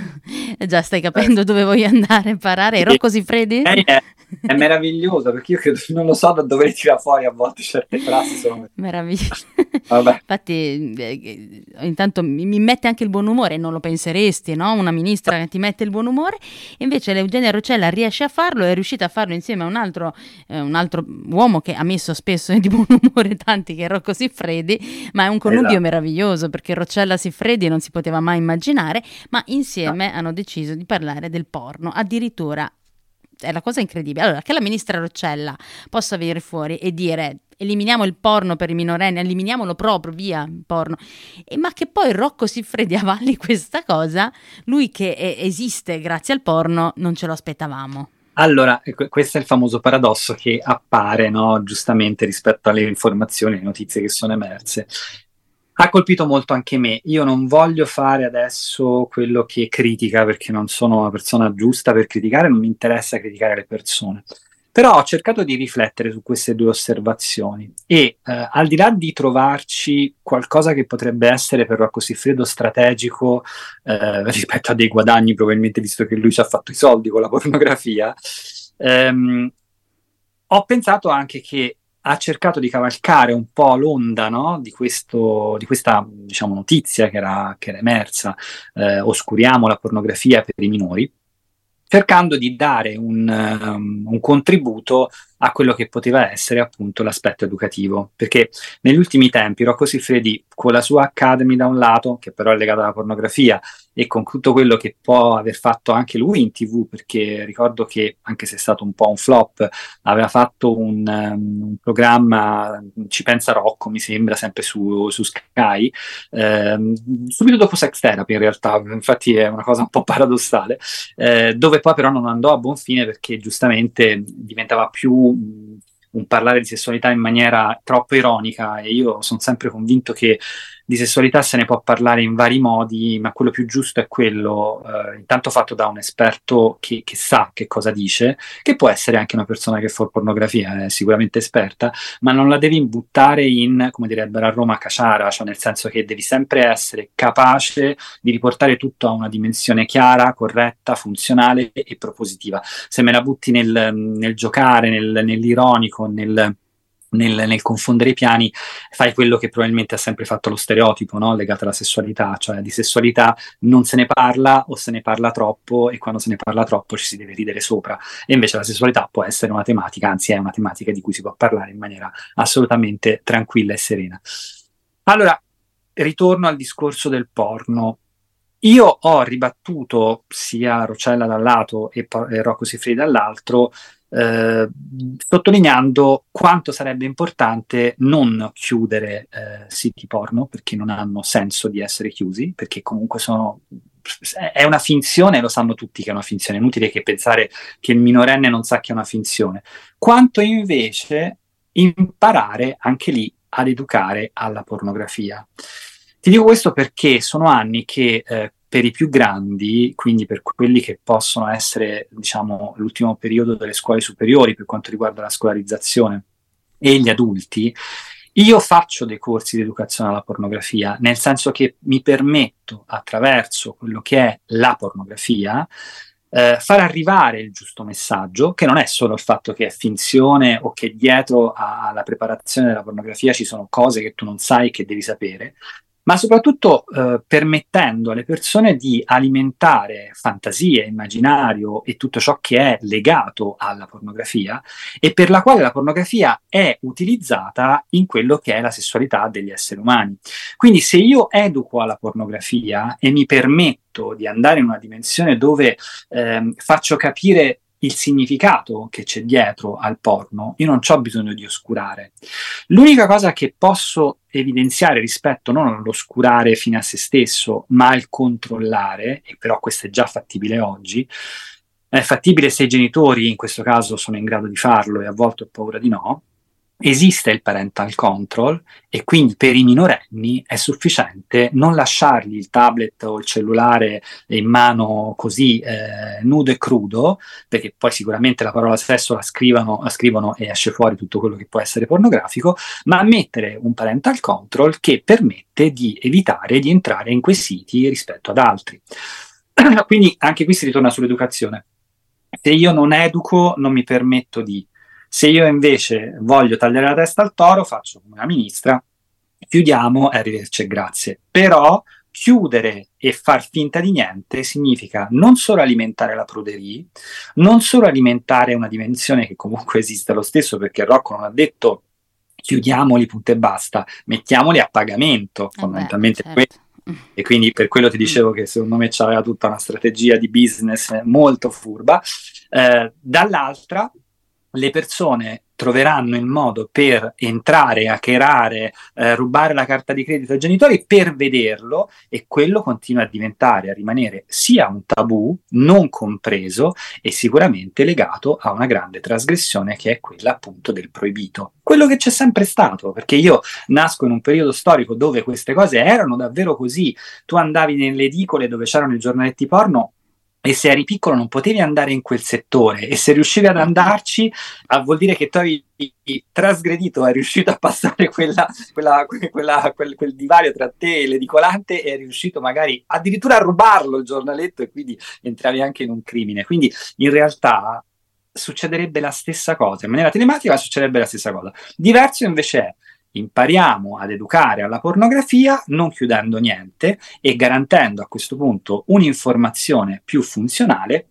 già stai capendo dove voglio andare a parare, Rocco Sifredi? Lei è, è meravigliosa perché io credo, non lo so da dove tirare fuori a volte certe frasi sono meraviglioso infatti eh, intanto mi, mi, mette anche il buon umore non lo penseresti no? una ministra che ti mette il buon umore invece l'Eugenia Rocella riesce a farlo è riuscita a farlo insieme a un altro, eh, un altro uomo che ha messo spesso di buon umore tanti che Rocco Siffredi ma è un connubio esatto. meraviglioso perché Roccella Siffredi non si poteva mai immaginare ma insieme no. hanno deciso di parlare del porno addirittura è la cosa incredibile. Allora, che la ministra Roccella possa venire fuori e dire eliminiamo il porno per i minorenni, eliminiamolo proprio, via il porno, e, ma che poi Rocco Siffredi avalli questa cosa, lui che è, esiste grazie al porno, non ce lo aspettavamo. Allora, questo è il famoso paradosso che appare, no, giustamente rispetto alle informazioni, alle notizie che sono emerse ha colpito molto anche me. Io non voglio fare adesso quello che critica perché non sono una persona giusta per criticare, non mi interessa criticare le persone. Però ho cercato di riflettere su queste due osservazioni e eh, al di là di trovarci qualcosa che potrebbe essere per Rocco Siffredo strategico eh, rispetto a dei guadagni, probabilmente visto che lui ci ha fatto i soldi con la pornografia, ehm, ho pensato anche che ha cercato di cavalcare un po' l'onda no? di, questo, di, questa diciamo, notizia che era, che era emersa, eh, oscuriamo la pornografia per i minori, cercando di dare un, um, un, contributo a quello che poteva essere appunto l'aspetto educativo, perché negli ultimi tempi Rocco Siffredi con la sua Academy da un lato, che però è legata alla pornografia, e con tutto quello che può aver fatto anche lui in tv, perché ricordo che anche se è stato un po' un flop, aveva fatto un, um, un programma, Ci pensa Rocco, mi sembra, sempre su, su Sky, ehm, subito dopo Sex Therapy in realtà, infatti è una cosa un po' paradossale, eh, dove poi però non andò a buon fine perché giustamente diventava più un parlare di sessualità in maniera troppo ironica e io sono sempre convinto che di sessualità se ne può parlare in vari modi, ma quello più giusto è quello, eh, intanto fatto da un esperto che, che, sa che cosa dice, che può essere anche una persona che fa pornografia, è sicuramente esperta, ma non la devi buttare in, come direbbero a Roma, caciara, cioè nel senso che devi sempre essere capace di riportare tutto a una dimensione chiara, corretta, funzionale e propositiva. Se me la butti nel, nel giocare, nel, nell'ironico, nel nel, nel, confondere i piani, fai quello che probabilmente ha sempre fatto lo stereotipo no? legato alla sessualità, cioè di sessualità non se ne parla o se ne parla troppo e quando se ne parla troppo ci si deve ridere sopra. E invece la sessualità può essere una tematica, anzi è una tematica di cui si può parlare in maniera assolutamente tranquilla e serena. Allora, ritorno al discorso del porno. Io ho ribattuto sia Rocella da un lato e, e Rocco Sifredi dall'altro eh, sottolineando quanto sarebbe importante non chiudere eh, siti porno perché non hanno senso di essere chiusi, perché comunque sono è una finzione, lo sanno tutti che è una finzione, è inutile che pensare che il minorenne non sa che è una finzione, quanto invece imparare anche lì ad educare alla pornografia. Ti dico questo perché sono anni che eh, per i più grandi, quindi per quelli che possono essere, diciamo, l'ultimo periodo delle scuole superiori per quanto riguarda la scolarizzazione e gli adulti, io faccio dei corsi di educazione alla pornografia, nel senso che mi permetto, attraverso quello che è la pornografia, eh, far arrivare il giusto messaggio, che non è solo il fatto che è finzione o che dietro alla preparazione della pornografia ci sono cose che tu non sai che devi sapere, ma soprattutto eh, permettendo alle persone di alimentare fantasie, immaginario e tutto ciò che è legato alla pornografia e per la quale la pornografia è utilizzata in quello che è la sessualità degli esseri umani. Quindi se io educo alla pornografia e mi permetto di andare in una dimensione dove eh, faccio capire il significato che c'è dietro al porno, io non ho bisogno di oscurare. L'unica cosa che posso evidenziare rispetto non all'oscurare fine a se stesso, ma al controllare, e però questo è già fattibile oggi, è fattibile se i genitori in questo caso sono in grado di farlo e a volte ho paura di no, esiste il parental control e quindi per i minorenni è sufficiente non lasciargli il tablet o il cellulare in mano così eh, nudo e crudo, perché poi sicuramente la parola sesso la la scrivono e esce fuori tutto quello che può essere pornografico, ma mettere un parental control che permette di evitare di entrare in quei siti rispetto ad altri. quindi anche qui si ritorna sull'educazione. Se io non educo, non mi permetto di se io invece voglio tagliare la testa al toro, faccio come la ministra, chiudiamo e arrivederci e grazie. Però chiudere e far finta di niente significa non solo alimentare la pruderia, non solo alimentare una dimensione che comunque esiste lo stesso, perché Rocco non ha detto chiudiamoli, punto e basta, mettiamoli a pagamento, eh fondamentalmente beh, certo. E quindi per quello ti dicevo che secondo me c'aveva tutta una strategia di business molto furba. Eh, dall'altra, le persone troveranno il modo per entrare, hackerare, eh, rubare la carta di credito ai genitori per vederlo e quello continua a diventare, a rimanere sia un tabù non compreso e sicuramente legato a una grande trasgressione che è quella appunto del proibito. Quello che c'è sempre stato, perché io nasco in un periodo storico dove queste cose erano davvero così, tu andavi nelle edicole dove c'erano i giornaletti porno e se eri piccolo non potevi andare in quel settore e se riuscivi ad andarci ah, vuol dire che tu avevi trasgredito, eri riuscito a passare quella, quella, quella, quel, quel, divario tra te e l'edicolante e eri riuscito magari addirittura a rubarlo il giornaletto e quindi entravi anche in un crimine. Quindi in realtà succederebbe la stessa cosa, in maniera telematica succederebbe la stessa cosa. Diverso invece è impariamo ad educare alla pornografia non chiudendo niente e garantendo a questo punto un'informazione più funzionale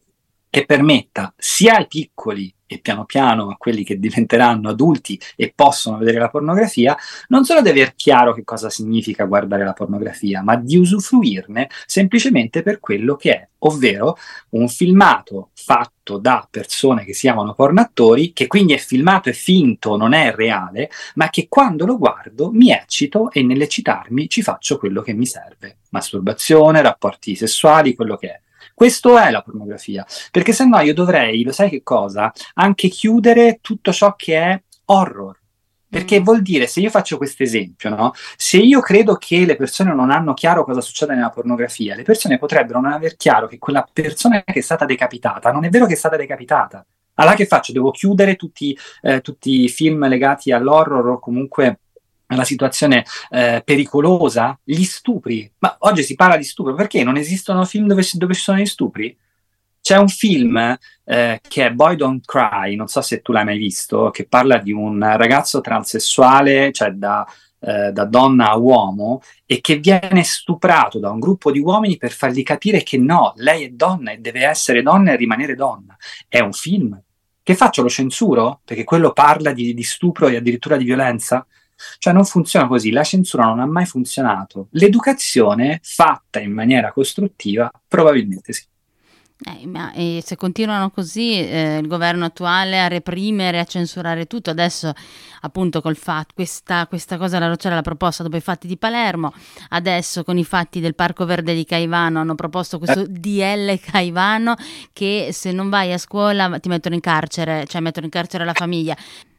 che permetta sia ai piccoli e piano piano a quelli che diventeranno adulti e possono vedere la pornografia, non solo di aver chiaro che cosa significa guardare la pornografia, ma di usufruirne semplicemente per quello che è, ovvero un filmato fatto da persone che si chiamano pornattori, che quindi è filmato e finto, non è reale, ma che quando lo guardo mi eccito e nell'eccitarmi ci faccio quello che mi serve. Masturbazione, rapporti sessuali, quello che è. Questo è la pornografia, perché se no io dovrei, lo sai che cosa? Anche chiudere tutto ciò che è horror. Perché vuol dire, se io faccio questo esempio, no? se io credo che le persone non hanno chiaro cosa succede nella pornografia, le persone potrebbero non aver chiaro che quella persona che è stata decapitata non è vero che è stata decapitata. Allora che faccio? Devo chiudere tutti, eh, tutti i film legati all'horror o comunque alla situazione eh, pericolosa? Gli stupri. Ma oggi si parla di stupro perché non esistono film dove, dove ci sono gli stupri? C'è un film eh, che è Boy Don't Cry, non so se tu l'hai mai visto, che parla di un ragazzo transessuale, cioè da, eh, da donna a uomo, e che viene stuprato da un gruppo di uomini per fargli capire che no, lei è donna e deve essere donna e rimanere donna. È un film. Che faccio? Lo censuro? Perché quello parla di, di stupro e addirittura di violenza? Cioè non funziona così, la censura non ha mai funzionato. L'educazione fatta in maniera costruttiva probabilmente sì. Eh, ma eh, se continuano così eh, il governo attuale a reprimere, a censurare tutto, adesso appunto col fatto, questa, questa cosa la c'era la proposta dopo i fatti di Palermo, adesso con i fatti del Parco Verde di Caivano hanno proposto questo eh. DL Caivano che se non vai a scuola ti mettono in carcere, cioè mettono in carcere la famiglia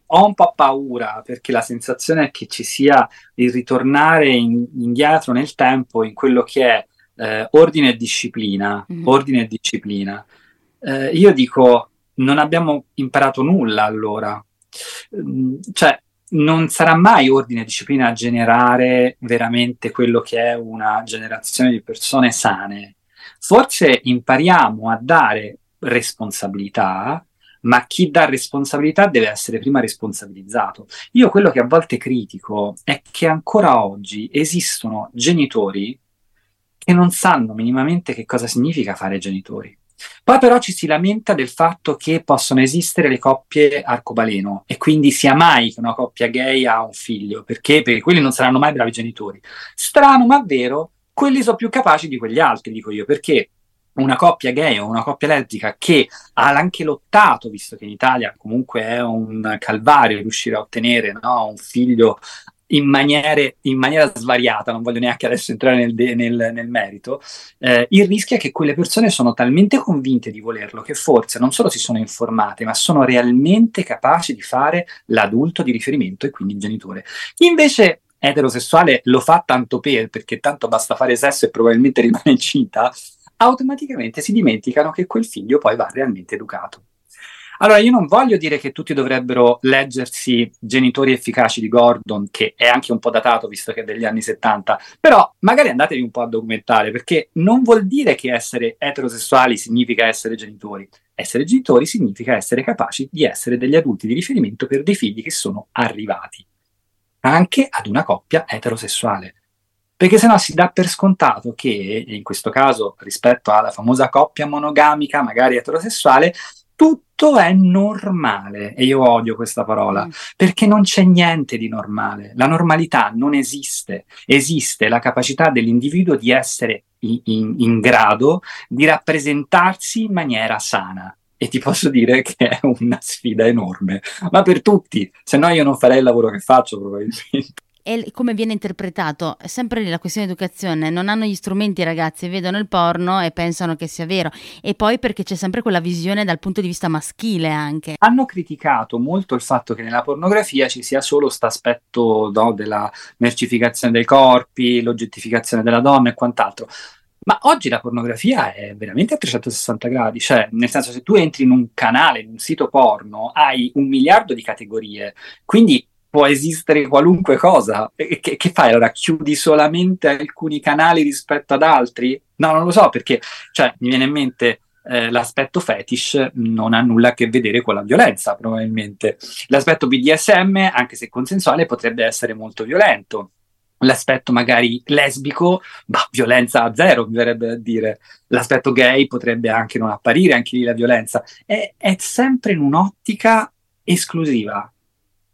ho un po' paura perché la sensazione è che ci sia il ritornare in, indietro nel tempo in quello che è eh, ordine e disciplina, mm-hmm. ordine e disciplina. Eh, io dico, non abbiamo imparato nulla allora. Mm, cioè, non sarà mai ordine e disciplina a generare veramente quello che è una generazione di persone sane. Forse impariamo a dare responsabilità, ma chi dà responsabilità deve essere prima responsabilizzato. Io quello che a volte critico è che ancora oggi esistono genitori che non sanno minimamente che cosa significa fare genitori. Poi però ci si lamenta del fatto che possono esistere le coppie arcobaleno e quindi sia mai che una coppia gay ha un figlio, perché? Perché quelli non saranno mai bravi genitori. Strano ma vero, quelli sono più capaci di quegli altri, dico io, perché una coppia gay o una coppia lesbica che ha anche lottato, visto che in Italia comunque è un calvario riuscire a ottenere no, un figlio in, maniere, in maniera svariata, non voglio neanche adesso entrare nel, de, nel, nel merito, eh, il rischio è che quelle persone sono talmente convinte di volerlo che forse non solo si sono informate, ma sono realmente capaci di fare l'adulto di riferimento e quindi il genitore. Invece eterosessuale lo fa tanto per, perché tanto basta fare sesso e probabilmente rimane incinta, automaticamente si dimenticano che quel figlio poi va realmente educato. Allora, io non voglio dire che tutti dovrebbero leggersi Genitori efficaci di Gordon, che è anche un po' datato visto che è degli anni 70, però magari andatevi un po' a documentare, perché non vuol dire che essere eterosessuali significa essere genitori. Essere genitori significa essere capaci di essere degli adulti di riferimento per dei figli che sono arrivati, anche ad una coppia eterosessuale. Perché sennò si dà per scontato che, in questo caso, rispetto alla famosa coppia monogamica, magari eterosessuale, tutto è normale e io odio questa parola mm. perché non c'è niente di normale. La normalità non esiste, esiste la capacità dell'individuo di essere in, in, in grado di rappresentarsi in maniera sana. E ti posso dire che è una sfida enorme, ma per tutti, se no io non farei il lavoro che faccio probabilmente e come viene interpretato? È sempre la questione di educazione, non hanno gli strumenti i ragazzi, vedono il porno e pensano che sia vero e poi perché c'è sempre quella visione dal punto di vista maschile anche. Hanno criticato molto il fatto che nella pornografia ci sia solo questo aspetto no, della mercificazione dei corpi, l'oggettificazione della donna e quant'altro. Ma oggi la pornografia è veramente a 360 gradi, cioè nel senso se tu entri in un canale, in un sito porno, hai un miliardo di categorie, quindi può esistere qualunque cosa. Che, che, fai allora? Chiudi solamente alcuni canali rispetto ad altri? No, non lo so perché, cioè, mi viene in mente eh, l'aspetto fetish non ha nulla a che vedere con la violenza, probabilmente. L'aspetto BDSM, anche se consensuale, potrebbe essere molto violento. L'aspetto magari lesbico, ma violenza a zero, mi verrebbe da dire. L'aspetto gay potrebbe anche non apparire, anche lì la violenza. È, è sempre in un'ottica esclusiva,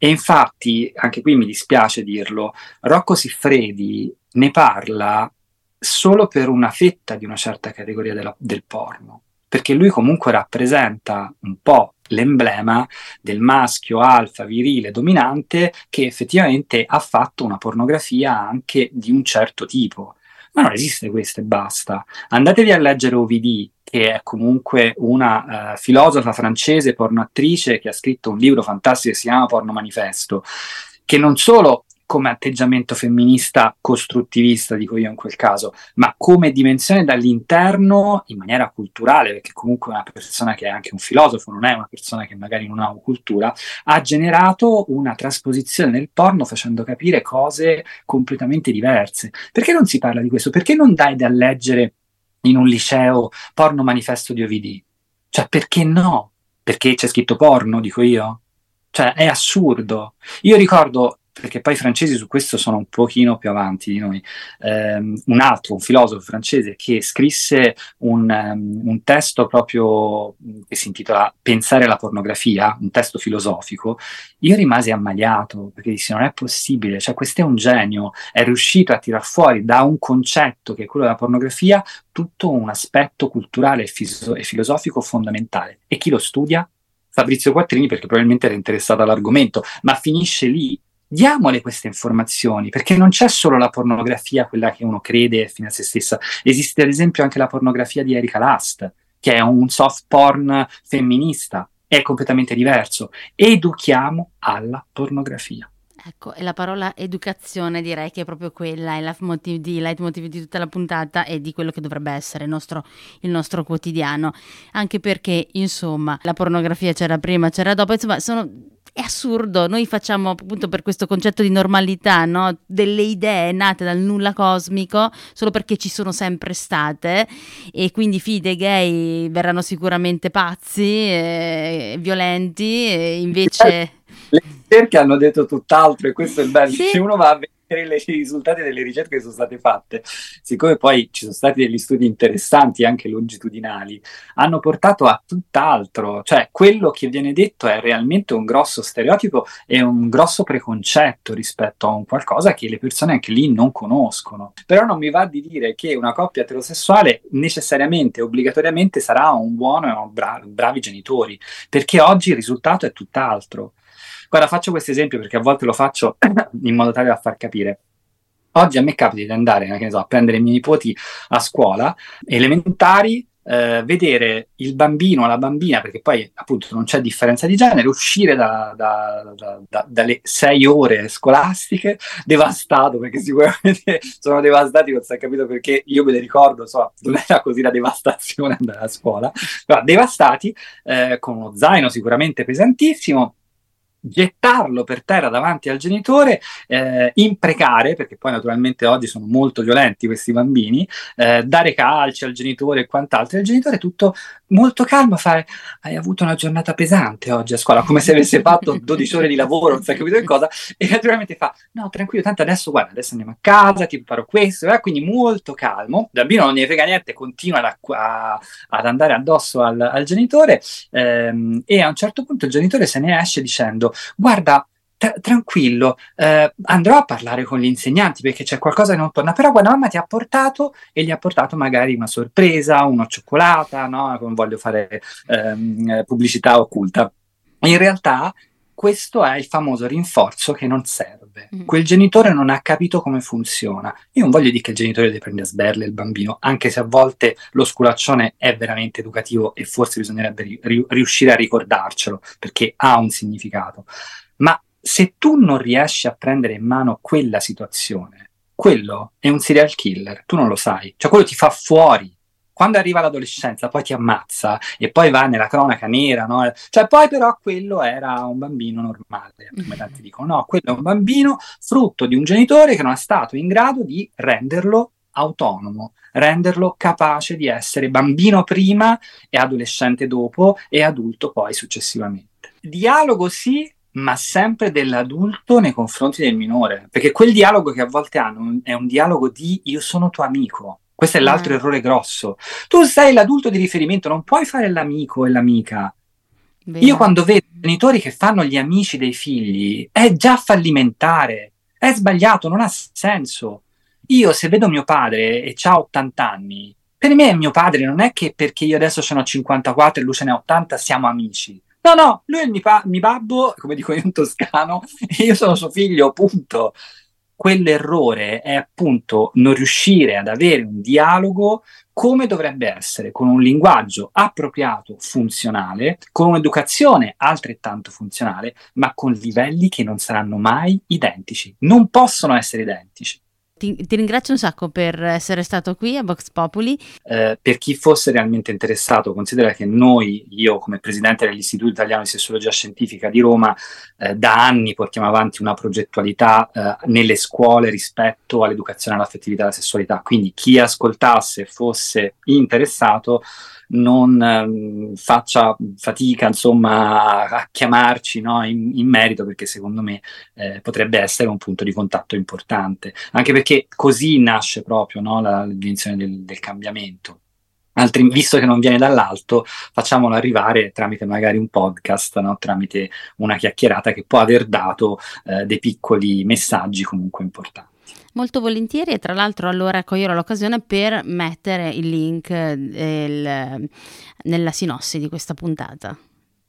e infatti, anche qui mi dispiace dirlo, Rocco Siffredi ne parla solo per una fetta di una certa categoria della, del porno, perché lui comunque rappresenta un po' l'emblema del maschio alfa, virile, dominante, che effettivamente ha fatto una pornografia anche di un certo tipo. Ma non esiste questo e basta. Andatevi a leggere OVD, che è comunque una uh, filosofa francese, pornoattrice, che ha scritto un libro fantastico che si chiama Porno Manifesto, che non solo come atteggiamento femminista costruttivista, dico io in quel caso, ma come dimensione dall'interno in maniera culturale, perché comunque una persona che è anche un filosofo, non è una persona che magari non ha cultura, ha generato una trasposizione nel porno facendo capire cose completamente diverse. Perché non si parla di questo? Perché non dai da leggere in un liceo porno manifesto di Ovidì? Cioè, perché no? Perché c'è scritto porno, dico io? Cioè, è assurdo. Io ricordo perché poi i francesi su questo sono un pochino più avanti di noi. Um, un altro, un filosofo francese che scrisse un, um, un, testo proprio che si intitola Pensare la pornografia, un testo filosofico, io rimasi ammaliato perché dissi non è possibile, cioè questo è un genio, è riuscito a tirar fuori da un concetto che è quello della pornografia tutto un aspetto culturale e, fis- e filosofico fondamentale. E chi lo studia? Fabrizio Quattrini perché probabilmente era interessato all'argomento, ma finisce lì diamole queste informazioni, perché non c'è solo la pornografia, quella che uno crede fino a se stessa, esiste ad esempio anche la pornografia di Erika Last, che è un soft porn femminista, è completamente diverso. Educhiamo alla pornografia. Ecco, e la parola educazione direi che è proprio quella, è il leitmotiv di, leitmotiv di tutta la puntata e di quello che dovrebbe essere il nostro, il nostro quotidiano. Anche perché, insomma, la pornografia c'era prima, c'era dopo, insomma, sono è assurdo, noi facciamo appunto per questo concetto di normalità, no? delle idee nate dal nulla cosmico solo perché ci sono sempre state e quindi fide gay verranno sicuramente pazzi, e violenti, e invece... Le ricerche hanno detto tutt'altro e questo è bello, sì. se uno va a vedere i risultati delle ricerche che sono state fatte, siccome poi ci sono stati degli studi interessanti anche longitudinali, hanno portato a tutt'altro, cioè quello che viene detto è realmente un grosso stereotipo e un grosso preconcetto rispetto a un qualcosa che le persone anche lì non conoscono. Però non mi va di dire che una coppia eterosessuale necessariamente, obbligatoriamente sarà un buono e un bra- bravi genitori, perché oggi il risultato è tutt'altro. Guarda, faccio questo esempio perché a volte lo faccio in modo tale da far capire. Oggi a me capita di andare so, a prendere i miei nipoti a scuola, elementari, eh, vedere il bambino o la bambina, perché poi appunto non c'è differenza di genere, uscire da, da, da, dalle sei ore scolastiche devastato, perché sicuramente sono devastati, non si è capito perché io me ne ricordo, so, non era così la devastazione andare a scuola, però devastati, eh, con uno zaino sicuramente pesantissimo, gettarlo per terra davanti al genitore, eh, imprecare, perché poi naturalmente oggi sono molto violenti questi bambini, eh, dare calci al genitore e quant'altro, e il genitore tutto molto calmo fare hai avuto una giornata pesante oggi a scuola, come se avesse fatto 12 ore di lavoro, non sai capito che cosa, e naturalmente fa no tranquillo, tanto adesso guarda, adesso andiamo a casa, ti imparo questo, eh? quindi molto calmo, il bambino non ne frega niente, continua ad, a, ad andare addosso al, al genitore ehm, e a un certo punto il genitore se ne esce dicendo guarda, Tra- tranquillo, eh, andrò a parlare con gli insegnanti perché c'è qualcosa che non torna, però guarda, mamma ti ha portato e gli ha portato magari una sorpresa, una cioccolata, no? Non voglio fare ehm, pubblicità occulta. In realtà questo è il famoso rinforzo che non serve. Mm. Quel genitore non ha capito come funziona. Io non voglio dire che il genitore deve prendere a sberle il bambino, anche se a volte lo sculaccione è veramente educativo e forse bisognerebbe ri- riuscire a ricordarcelo perché ha un significato. Ma se tu non riesci a prendere in mano quella situazione, quello è un serial killer, tu non lo sai, cioè quello ti fa fuori quando arriva l'adolescenza poi ti ammazza e poi va nella cronaca nera, no? Cioè poi però quello era un bambino normale, come tanti dicono, no, quello è un bambino frutto di un genitore che non è stato in grado di renderlo autonomo, renderlo capace di essere bambino prima e adolescente dopo e adulto poi successivamente. Dialogo sì, ma sempre dell'adulto nei confronti del minore, perché quel dialogo che a volte hanno è un dialogo di io sono tuo amico, questo è l'altro mm. errore grosso. Tu sei l'adulto di riferimento, non puoi fare l'amico e l'amica. Bene. Io quando vedo genitori che fanno gli amici dei figli, è già fallimentare, è sbagliato, non ha senso. Io se vedo mio padre e ha 80 anni, per me è mio padre, non è che perché io adesso sono 54 e lui ce ha 80 siamo amici. No, no, lui è il mio, pa- mio babbo, come dico io in toscano, e io sono suo figlio, punto quell'errore è appunto non riuscire ad avere un dialogo come dovrebbe essere, con un linguaggio appropriato, funzionale, con un'educazione altrettanto funzionale, ma con livelli che non saranno mai identici, non possono essere identici. Ti, ti, ringrazio un sacco per essere stato qui a Vox Populi. Eh, per chi fosse realmente interessato, considera che noi, io come presidente dell'Istituto Italiano di Sessologia Scientifica di Roma, eh, da anni portiamo avanti una progettualità eh, nelle scuole rispetto all'educazione all'affettività e alla sessualità. Quindi chi ascoltasse fosse interessato, non eh, faccia fatica insomma a chiamarci no, in, in, merito perché secondo me eh, potrebbe essere un punto di contatto importante anche perché così nasce proprio no, la, l'invenzione del, del cambiamento Altri, visto che non viene dall'alto, facciamolo arrivare tramite magari un podcast, no? tramite una chiacchierata che può aver dato eh, dei piccoli messaggi comunque importanti. Molto volentieri e tra l'altro allora coglierò l'occasione per mettere il link del, nella sinossi di questa puntata.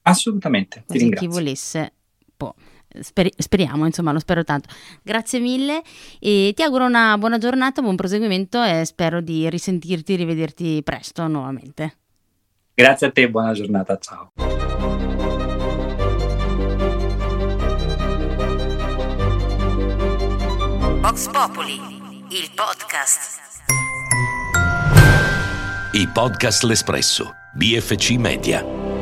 Assolutamente, Così chi volesse può. Speri- speriamo, insomma, lo spero tanto. Grazie mille e ti auguro una buona giornata, buon proseguimento e spero di risentirti, rivederti presto nuovamente. Grazie a te, buona giornata, ciao. Vox Populi, il podcast. I podcast L'Espresso, BFC Media.